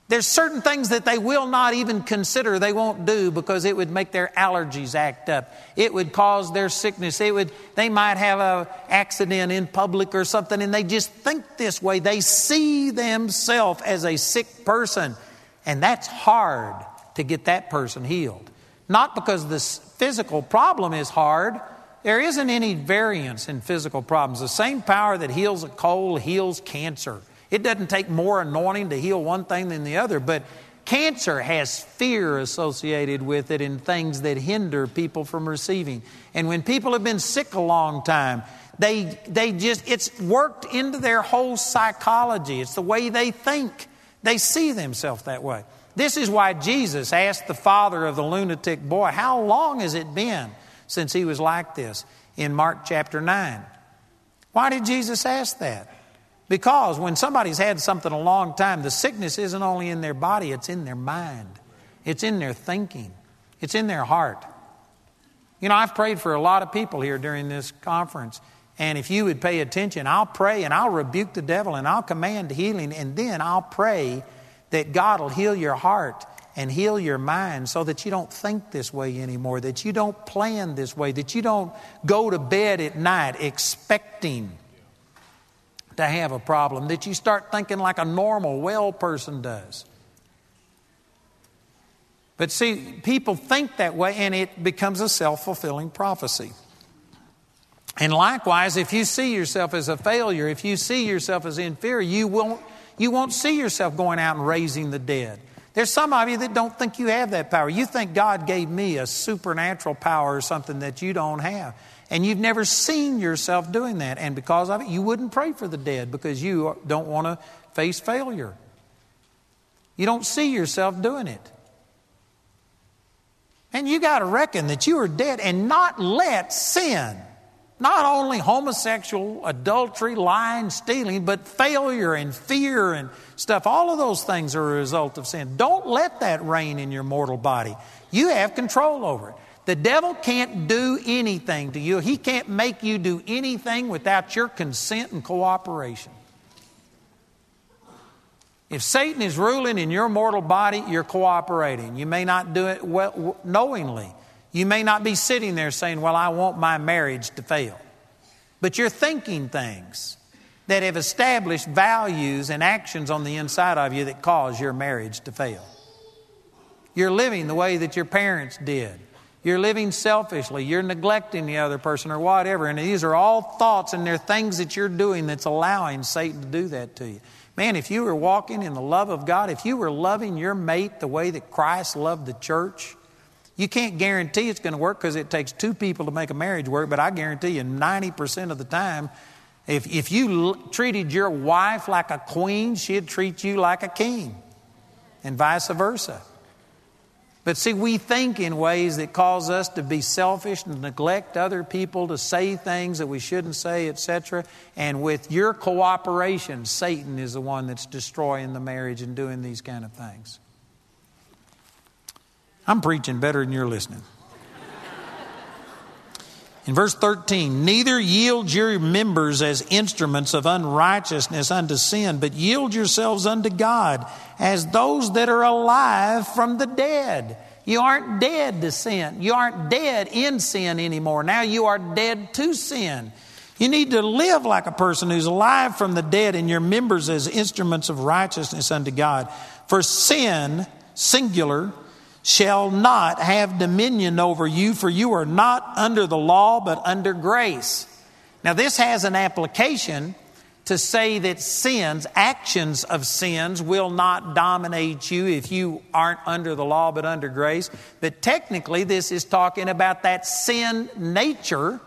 Speaker 1: There's certain things that they will not even consider, they won't do because it would make their allergies act up. It would cause their sickness. It would, they might have an accident in public or something and they just think this way. They see themselves as a sick person. And that's hard to get that person healed. Not because the physical problem is hard. There isn't any variance in physical problems. The same power that heals a cold heals cancer. It doesn't take more anointing to heal one thing than the other, but cancer has fear associated with it and things that hinder people from receiving. And when people have been sick a long time, they, they just, it's worked into their whole psychology. It's the way they think. They see themselves that way. This is why Jesus asked the father of the lunatic boy, How long has it been since he was like this? in Mark chapter 9. Why did Jesus ask that? Because when somebody's had something a long time, the sickness isn't only in their body, it's in their mind, it's in their thinking, it's in their heart. You know, I've prayed for a lot of people here during this conference. And if you would pay attention, I'll pray and I'll rebuke the devil and I'll command healing. And then I'll pray that God will heal your heart and heal your mind so that you don't think this way anymore, that you don't plan this way, that you don't go to bed at night expecting to have a problem, that you start thinking like a normal, well person does. But see, people think that way and it becomes a self fulfilling prophecy. And likewise, if you see yourself as a failure, if you see yourself as inferior, you won't, you won't see yourself going out and raising the dead. There's some of you that don't think you have that power. You think God gave me a supernatural power or something that you don't have. And you've never seen yourself doing that. And because of it, you wouldn't pray for the dead because you don't want to face failure. You don't see yourself doing it. And you got to reckon that you are dead and not let sin, not only homosexual, adultery, lying, stealing, but failure and fear and stuff, all of those things are a result of sin. Don't let that reign in your mortal body. You have control over it. The devil can't do anything to you. He can't make you do anything without your consent and cooperation. If Satan is ruling in your mortal body, you're cooperating. You may not do it well, knowingly. You may not be sitting there saying, Well, I want my marriage to fail. But you're thinking things that have established values and actions on the inside of you that cause your marriage to fail. You're living the way that your parents did. You're living selfishly. You're neglecting the other person or whatever. And these are all thoughts and they're things that you're doing that's allowing Satan to do that to you. Man, if you were walking in the love of God, if you were loving your mate the way that Christ loved the church, you can't guarantee it's going to work because it takes two people to make a marriage work, but I guarantee you 90% of the time, if, if you l- treated your wife like a queen, she'd treat you like a king, and vice versa. But see, we think in ways that cause us to be selfish and neglect other people, to say things that we shouldn't say, etc. And with your cooperation, Satan is the one that's destroying the marriage and doing these kind of things. I'm preaching better than you're listening. In verse 13, neither yield your members as instruments of unrighteousness unto sin, but yield yourselves unto God as those that are alive from the dead. You aren't dead to sin. You aren't dead in sin anymore. Now you are dead to sin. You need to live like a person who's alive from the dead and your members as instruments of righteousness unto God. For sin, singular, shall not have dominion over you, for you are not under the law, but under grace. Now, this has an application to say that sins, actions of sins, will not dominate you if you aren't under the law but under grace. But technically, this is talking about that sin nature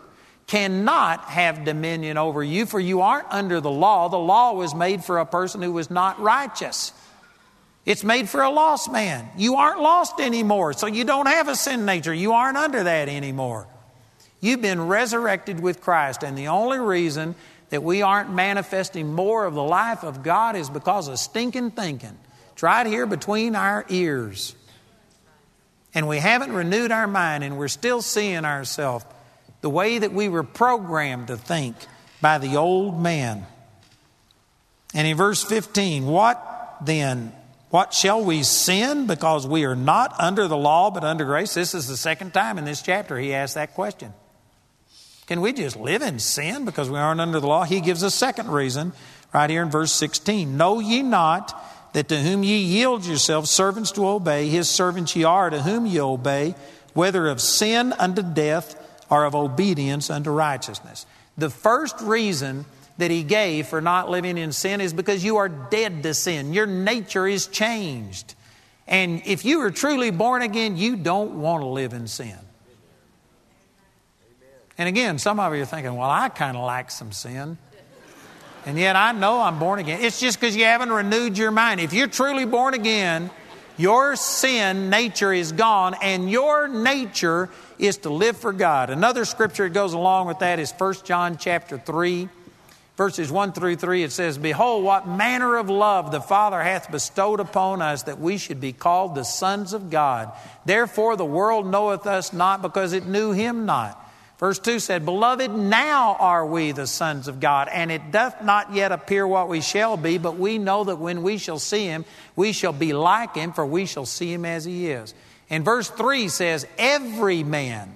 Speaker 1: cannot have dominion over you, for you aren't under the law. The law was made for a person who was not righteous. It's made for a lost man. You aren't lost anymore, so you don't have a sin nature. You aren't under that anymore. You've been resurrected with Christ, and the only reason that we aren't manifesting more of the life of God is because of stinking thinking. It's right here between our ears. And we haven't renewed our mind, and we're still seeing ourselves the way that we were programmed to think by the old man. And in verse 15, what then what shall we sin because we are not under the law but under grace? This is the second time in this chapter he asks that question. Can we just live in sin because we aren't under the law? He gives a second reason right here in verse 16. Know ye not that to whom ye yield yourselves servants to obey, his servants ye are to whom ye obey, whether of sin unto death or of obedience unto righteousness. The first reason that he gave for not living in sin is because you are dead to sin. Your nature is changed. And if you are truly born again, you don't want to live in sin. And again, some of you are thinking, well, I kind of like some sin. And yet I know I'm born again. It's just because you haven't renewed your mind. If you're truly born again, your sin nature is gone, and your nature is to live for God. Another scripture that goes along with that is 1 John chapter 3 verses 1 through 3, it says, Behold, what manner of love the Father hath bestowed upon us that we should be called the sons of God. Therefore, the world knoweth us not because it knew him not. Verse 2 said, Beloved, now are we the sons of God, and it doth not yet appear what we shall be, but we know that when we shall see him, we shall be like him, for we shall see him as he is. And verse 3 says, Every man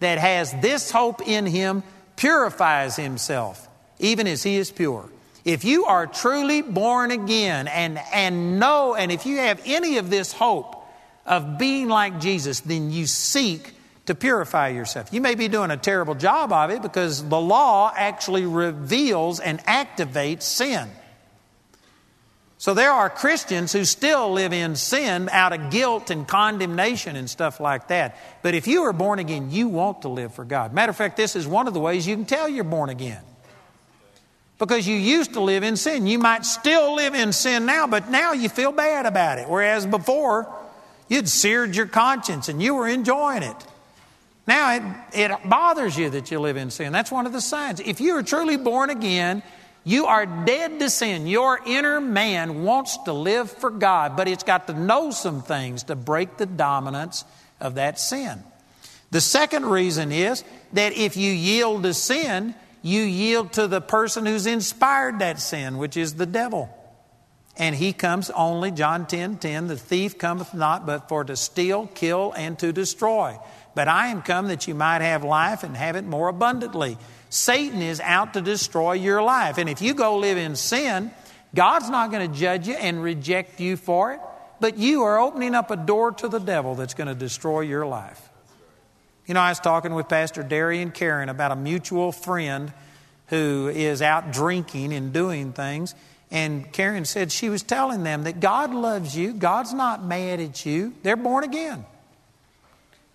Speaker 1: that has this hope in him purifies himself, even as he is pure. If you are truly born again and, and know, and if you have any of this hope of being like Jesus, then you seek to purify yourself. You may be doing a terrible job of it because the law actually reveals and activates sin. So there are Christians who still live in sin out of guilt and condemnation and stuff like that. But if you are born again, you want to live for God. Matter of fact, this is one of the ways you can tell you're born again. Because you used to live in sin. You might still live in sin now, but now you feel bad about it. Whereas before, you'd seared your conscience and you were enjoying it. Now it, it bothers you that you live in sin. That's one of the signs. If you are truly born again, you are dead to sin. Your inner man wants to live for God, but it's got to know some things to break the dominance of that sin. The second reason is that if you yield to sin, you yield to the person who's inspired that sin, which is the devil. And he comes only, John 10 10, the thief cometh not but for to steal, kill, and to destroy. But I am come that you might have life and have it more abundantly. Satan is out to destroy your life. And if you go live in sin, God's not going to judge you and reject you for it, but you are opening up a door to the devil that's going to destroy your life. You know, I was talking with Pastor Darian Karen about a mutual friend who is out drinking and doing things. And Karen said she was telling them that God loves you. God's not mad at you. They're born again.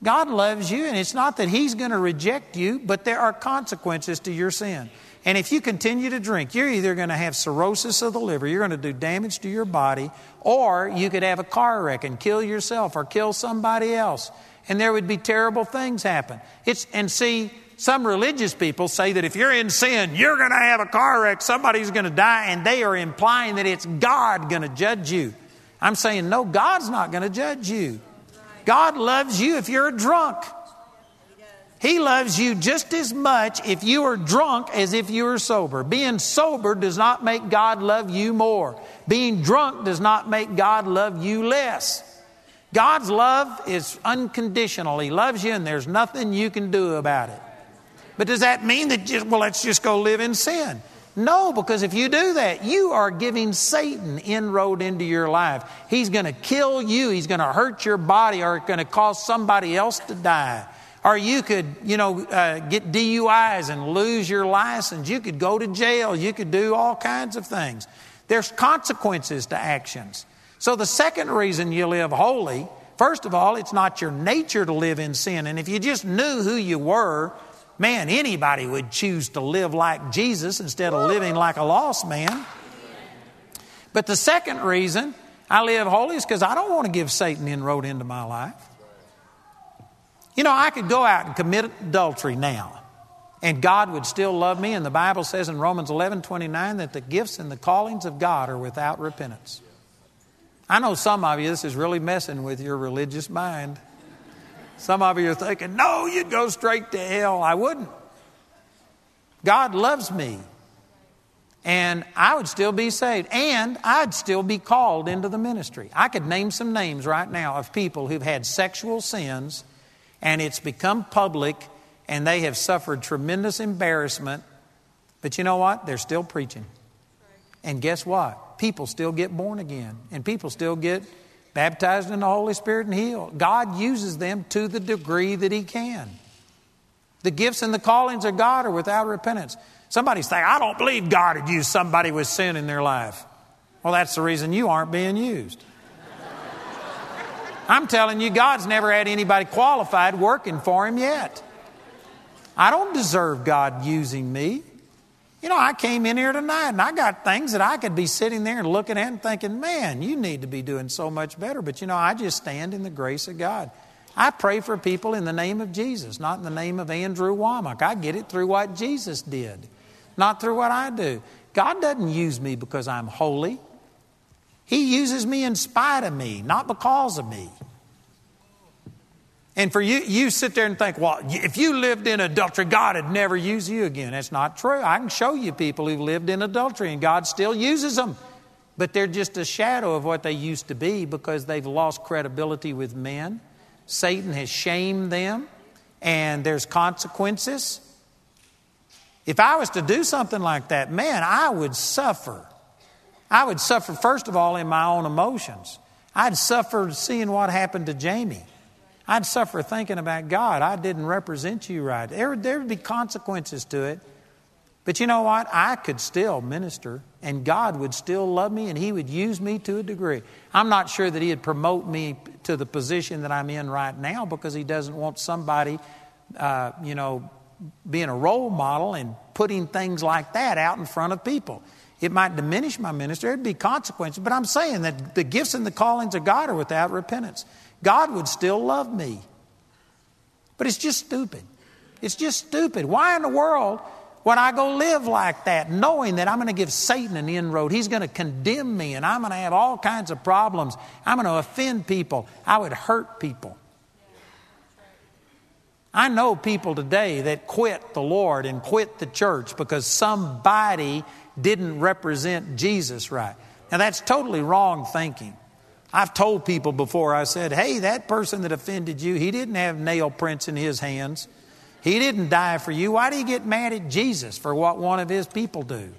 Speaker 1: God loves you, and it's not that He's going to reject you, but there are consequences to your sin. And if you continue to drink, you're either going to have cirrhosis of the liver, you're going to do damage to your body, or you could have a car wreck and kill yourself or kill somebody else. And there would be terrible things happen. It's, and see, some religious people say that if you're in sin, you're going to have a car wreck, somebody's going to die, and they are implying that it's God going to judge you. I'm saying, no, God's not going to judge you. God loves you if you're a drunk. He loves you just as much if you are drunk as if you are sober. Being sober does not make God love you more. Being drunk does not make God love you less. God's love is unconditional. He loves you and there's nothing you can do about it. But does that mean that just, well, let's just go live in sin? No, because if you do that, you are giving Satan inroad into your life. He's going to kill you, he's going to hurt your body, or it's going to cause somebody else to die. Or you could, you know, uh, get DUIs and lose your license. You could go to jail. You could do all kinds of things. There's consequences to actions. So the second reason you live holy, first of all, it's not your nature to live in sin. And if you just knew who you were, Man, anybody would choose to live like Jesus instead of living like a lost man. But the second reason I live holy is because I don't want to give Satan inroad into my life. You know, I could go out and commit adultery now, and God would still love me. And the Bible says in Romans 11 29 that the gifts and the callings of God are without repentance. I know some of you, this is really messing with your religious mind. Some of you are thinking, no, you'd go straight to hell. I wouldn't. God loves me. And I would still be saved. And I'd still be called into the ministry. I could name some names right now of people who've had sexual sins and it's become public and they have suffered tremendous embarrassment. But you know what? They're still preaching. And guess what? People still get born again and people still get baptized in the Holy Spirit and healed. God uses them to the degree that He can. The gifts and the callings of God are without repentance. Somebody's saying, I don't believe God would use somebody with sin in their life. Well, that's the reason you aren't being used. I'm telling you, God's never had anybody qualified working for Him yet. I don't deserve God using me. You know, I came in here tonight and I got things that I could be sitting there and looking at and thinking, man, you need to be doing so much better. But you know, I just stand in the grace of God. I pray for people in the name of Jesus, not in the name of Andrew Wommack. I get it through what Jesus did, not through what I do. God doesn't use me because I'm holy. He uses me in spite of me, not because of me. And for you, you sit there and think, well, if you lived in adultery, God would never use you again. That's not true. I can show you people who've lived in adultery and God still uses them. But they're just a shadow of what they used to be because they've lost credibility with men. Satan has shamed them, and there's consequences. If I was to do something like that, man, I would suffer. I would suffer, first of all, in my own emotions. I'd suffer seeing what happened to Jamie. I'd suffer thinking about God. I didn't represent you right. There, there'd be consequences to it. But you know what? I could still minister, and God would still love me, and He would use me to a degree. I'm not sure that He'd promote me to the position that I'm in right now because He doesn't want somebody, uh, you know, being a role model and putting things like that out in front of people. It might diminish my ministry, there'd be consequences, but I'm saying that the gifts and the callings of God are without repentance. God would still love me. But it's just stupid. It's just stupid. Why in the world would I go live like that, knowing that I'm going to give Satan an inroad? He's going to condemn me, and I'm going to have all kinds of problems. I'm going to offend people. I would hurt people. I know people today that quit the Lord and quit the church because somebody didn't represent Jesus right. Now, that's totally wrong thinking. I've told people before, I said, hey, that person that offended you, he didn't have nail prints in his hands. He didn't die for you. Why do you get mad at Jesus for what one of his people do?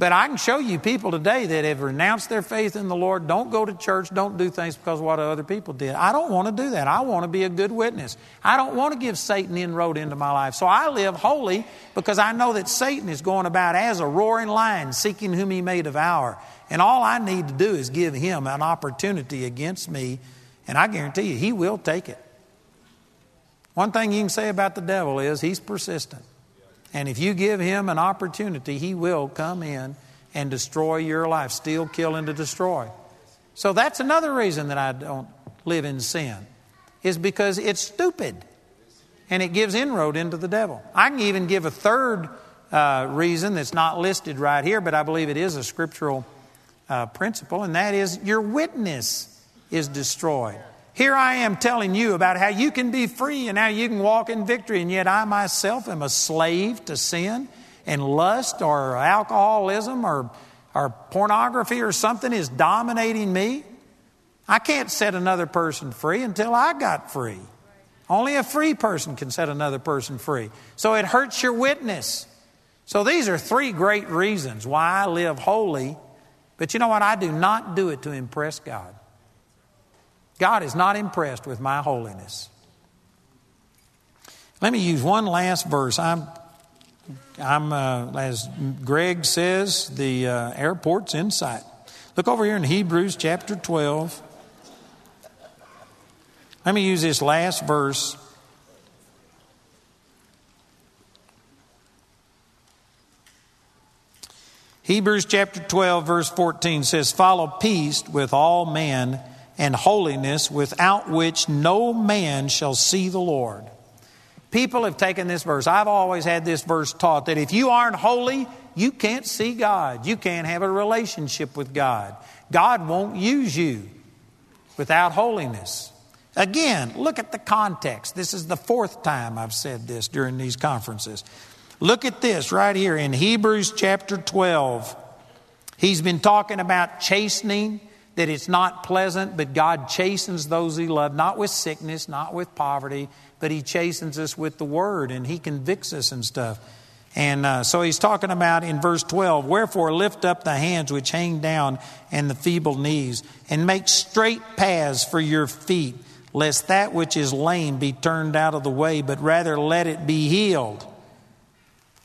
Speaker 1: But I can show you people today that have renounced their faith in the Lord, don't go to church, don't do things because of what other people did. I don't want to do that. I want to be a good witness. I don't want to give Satan inroad into my life. So I live holy because I know that Satan is going about as a roaring lion, seeking whom he may devour. And all I need to do is give him an opportunity against me, and I guarantee you, he will take it. One thing you can say about the devil is he's persistent. And if you give him an opportunity, he will come in and destroy your life, steal, kill, and to destroy. So that's another reason that I don't live in sin, is because it's stupid and it gives inroad into the devil. I can even give a third uh, reason that's not listed right here, but I believe it is a scriptural uh, principle, and that is your witness is destroyed. Here I am telling you about how you can be free and how you can walk in victory, and yet I myself am a slave to sin and lust or alcoholism or, or pornography or something is dominating me. I can't set another person free until I got free. Only a free person can set another person free. So it hurts your witness. So these are three great reasons why I live holy. But you know what? I do not do it to impress God. God is not impressed with my holiness. Let me use one last verse. I'm, I'm uh, as Greg says, the uh, airport's in sight. Look over here in Hebrews chapter 12. Let me use this last verse. Hebrews chapter 12, verse 14 says, Follow peace with all men and holiness without which no man shall see the Lord. People have taken this verse. I've always had this verse taught that if you aren't holy, you can't see God. You can't have a relationship with God. God won't use you without holiness. Again, look at the context. This is the fourth time I've said this during these conferences. Look at this right here in Hebrews chapter 12. He's been talking about chastening that it's not pleasant, but God chastens those he loves, not with sickness, not with poverty, but he chastens us with the word and he convicts us and stuff. And uh, so he's talking about in verse 12, wherefore lift up the hands which hang down and the feeble knees, and make straight paths for your feet, lest that which is lame be turned out of the way, but rather let it be healed.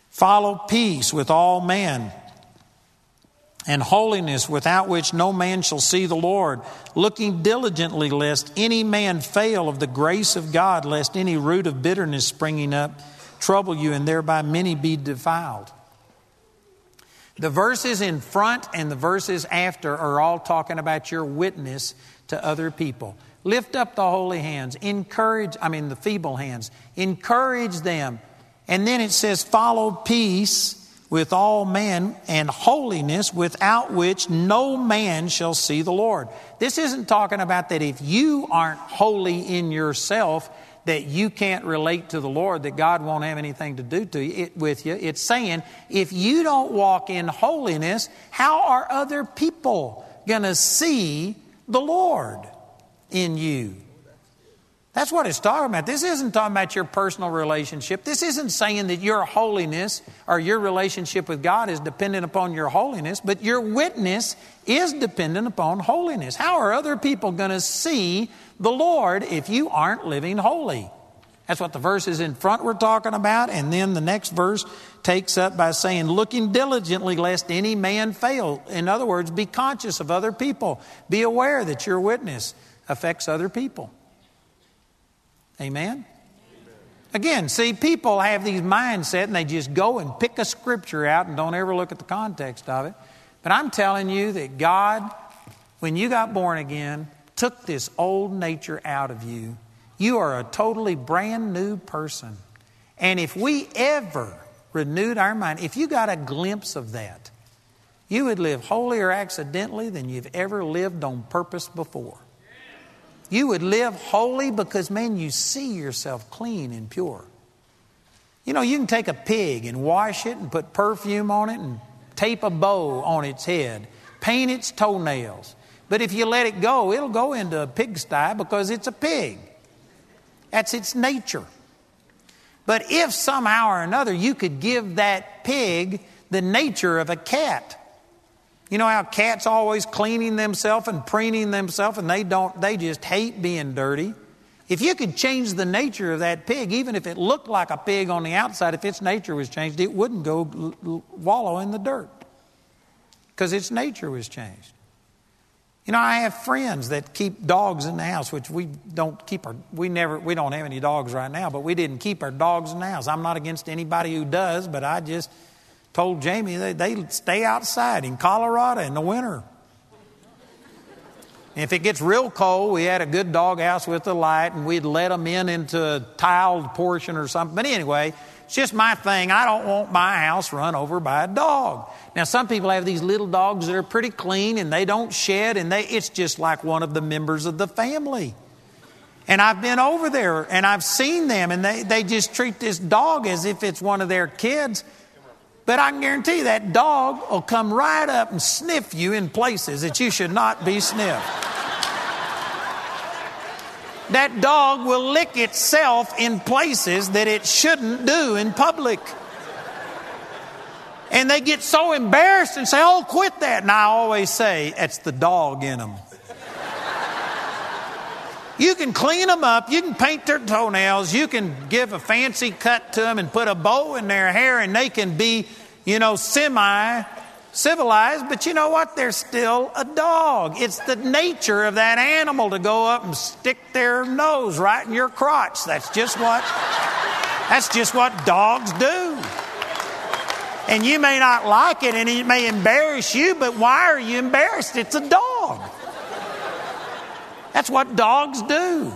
Speaker 1: Follow peace with all men and holiness without which no man shall see the Lord, looking diligently lest any man fail of the grace of God, lest any root of bitterness springing up trouble you, and thereby many be defiled. The verses in front and the verses after are all talking about your witness to other people. Lift up the holy hands, encourage, I mean, the feeble hands, encourage them. And then it says, follow peace with all men and holiness without which no man shall see the Lord. This isn't talking about that if you aren't holy in yourself, that you can't relate to the Lord, that God won't have anything to do to you, it, with you. It's saying if you don't walk in holiness, how are other people going to see the Lord in you? That's what it's talking about. This isn't talking about your personal relationship. This isn't saying that your holiness or your relationship with God is dependent upon your holiness, but your witness is dependent upon holiness. How are other people going to see the Lord if you aren't living holy? That's what the verses in front were talking about. And then the next verse takes up by saying, looking diligently lest any man fail. In other words, be conscious of other people. Be aware that your witness affects other people. Amen? Again, see, people have these mindset and they just go and pick a scripture out and don't ever look at the context of it. But I'm telling you that God, when you got born again, took this old nature out of you. You are a totally brand new person. And if we ever renewed our mind, if you got a glimpse of that, you would live holier accidentally than you've ever lived on purpose before. You would live holy because, man, you see yourself clean and pure. You know, you can take a pig and wash it and put perfume on it and tape a bow on its head, paint its toenails. But if you let it go, it'll go into a pigsty because it's a pig. That's its nature. But if somehow or another you could give that pig the nature of a cat, you know how cats always cleaning themselves and preening themselves and they don't they just hate being dirty. If you could change the nature of that pig, even if it looked like a pig on the outside, if its nature was changed, it wouldn't go wallow in the dirt because its nature was changed. You know, I have friends that keep dogs in the house, which we don't keep our, we never, we don't have any dogs right now, but we didn't keep our dogs in the house. I'm not against anybody who does, but I just, told Jamie they, they stay outside in Colorado in the winter. if it gets real cold, we had a good dog house with a light, and we'd let them in into a tiled portion or something. But anyway, it's just my thing. I don't want my house run over by a dog. Now, some people have these little dogs that are pretty clean and they don't shed, and they, it's just like one of the members of the family. And I've been over there and I've seen them, and they, they just treat this dog as if it's one of their kids. But I can guarantee that dog will come right up and sniff you in places that you should not be sniffed. that dog will lick itself in places that it shouldn't do in public. And they get so embarrassed and say, Oh, quit that. And I always say, It's the dog in them. You can clean them up, you can paint their toenails, you can give a fancy cut to them and put a bow in their hair, and they can be, you know, semi civilized, but you know what? They're still a dog. It's the nature of that animal to go up and stick their nose right in your crotch. That's just what that's just what dogs do. And you may not like it and it may embarrass you, but why are you embarrassed? It's a dog. That's what dogs do.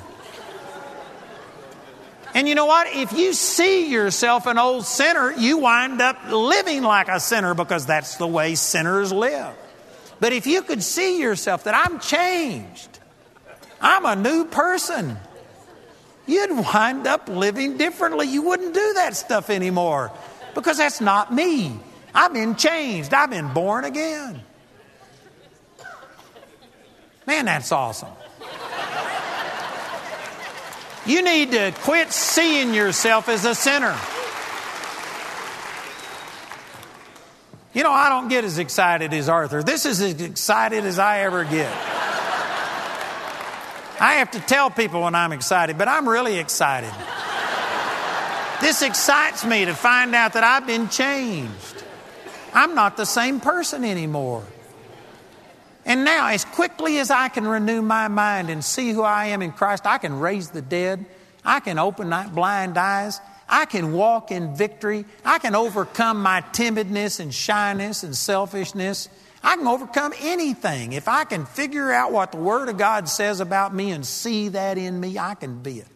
Speaker 1: And you know what? If you see yourself an old sinner, you wind up living like a sinner because that's the way sinners live. But if you could see yourself that I'm changed, I'm a new person, you'd wind up living differently. You wouldn't do that stuff anymore because that's not me. I've been changed, I've been born again. Man, that's awesome. You need to quit seeing yourself as a sinner. You know, I don't get as excited as Arthur. This is as excited as I ever get. I have to tell people when I'm excited, but I'm really excited. This excites me to find out that I've been changed. I'm not the same person anymore. And now, as quickly as I can renew my mind and see who I am in Christ, I can raise the dead. I can open blind eyes. I can walk in victory. I can overcome my timidness and shyness and selfishness. I can overcome anything. If I can figure out what the Word of God says about me and see that in me, I can be it.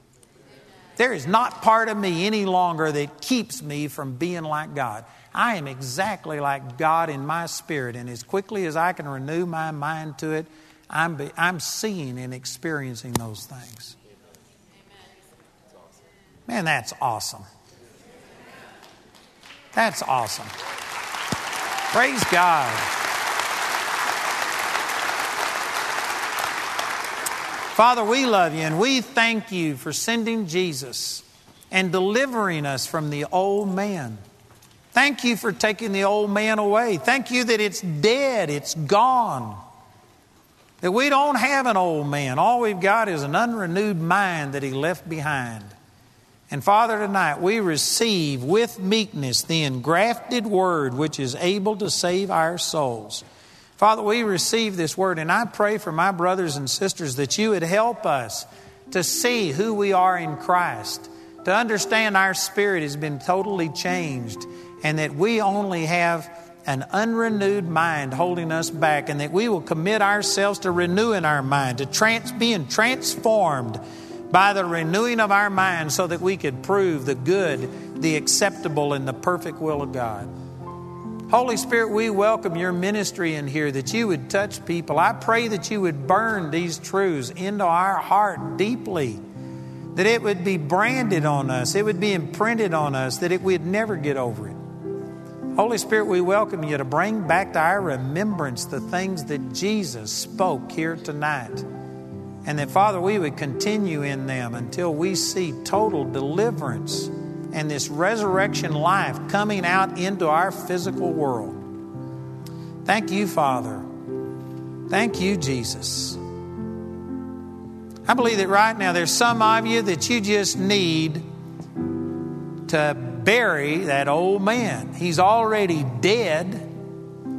Speaker 1: There is not part of me any longer that keeps me from being like God. I am exactly like God in my spirit, and as quickly as I can renew my mind to it, I'm, be, I'm seeing and experiencing those things. Man, that's awesome. That's awesome. Praise God. Father, we love you and we thank you for sending Jesus and delivering us from the old man. Thank you for taking the old man away. Thank you that it's dead, it's gone. That we don't have an old man. All we've got is an unrenewed mind that he left behind. And Father, tonight we receive with meekness the engrafted word which is able to save our souls. Father, we receive this word, and I pray for my brothers and sisters that you would help us to see who we are in Christ, to understand our spirit has been totally changed, and that we only have an unrenewed mind holding us back, and that we will commit ourselves to renewing our mind, to trans- being transformed by the renewing of our mind so that we could prove the good, the acceptable, and the perfect will of God. Holy Spirit, we welcome your ministry in here that you would touch people. I pray that you would burn these truths into our heart deeply, that it would be branded on us, it would be imprinted on us, that it, we'd never get over it. Holy Spirit, we welcome you to bring back to our remembrance the things that Jesus spoke here tonight. And that, Father, we would continue in them until we see total deliverance and this resurrection life coming out into our physical world. Thank you, Father. Thank you, Jesus. I believe that right now there's some of you that you just need to bury that old man. He's already dead.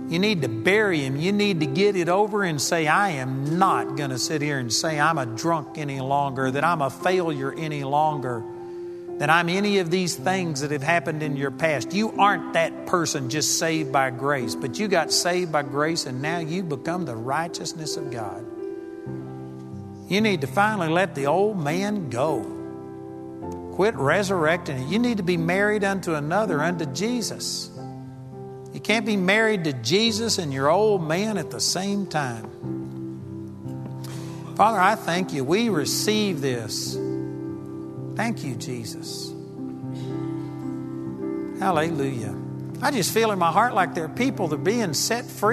Speaker 1: You need to bury him. You need to get it over and say, I am not going to sit here and say I'm a drunk any longer, that I'm a failure any longer, that I'm any of these things that have happened in your past. You aren't that person just saved by grace, but you got saved by grace and now you become the righteousness of God. You need to finally let the old man go. Quit resurrecting it. You need to be married unto another, unto Jesus. You can't be married to Jesus and your old man at the same time. Father, I thank you. We receive this. Thank you, Jesus. Hallelujah. I just feel in my heart like there are people that are being set free.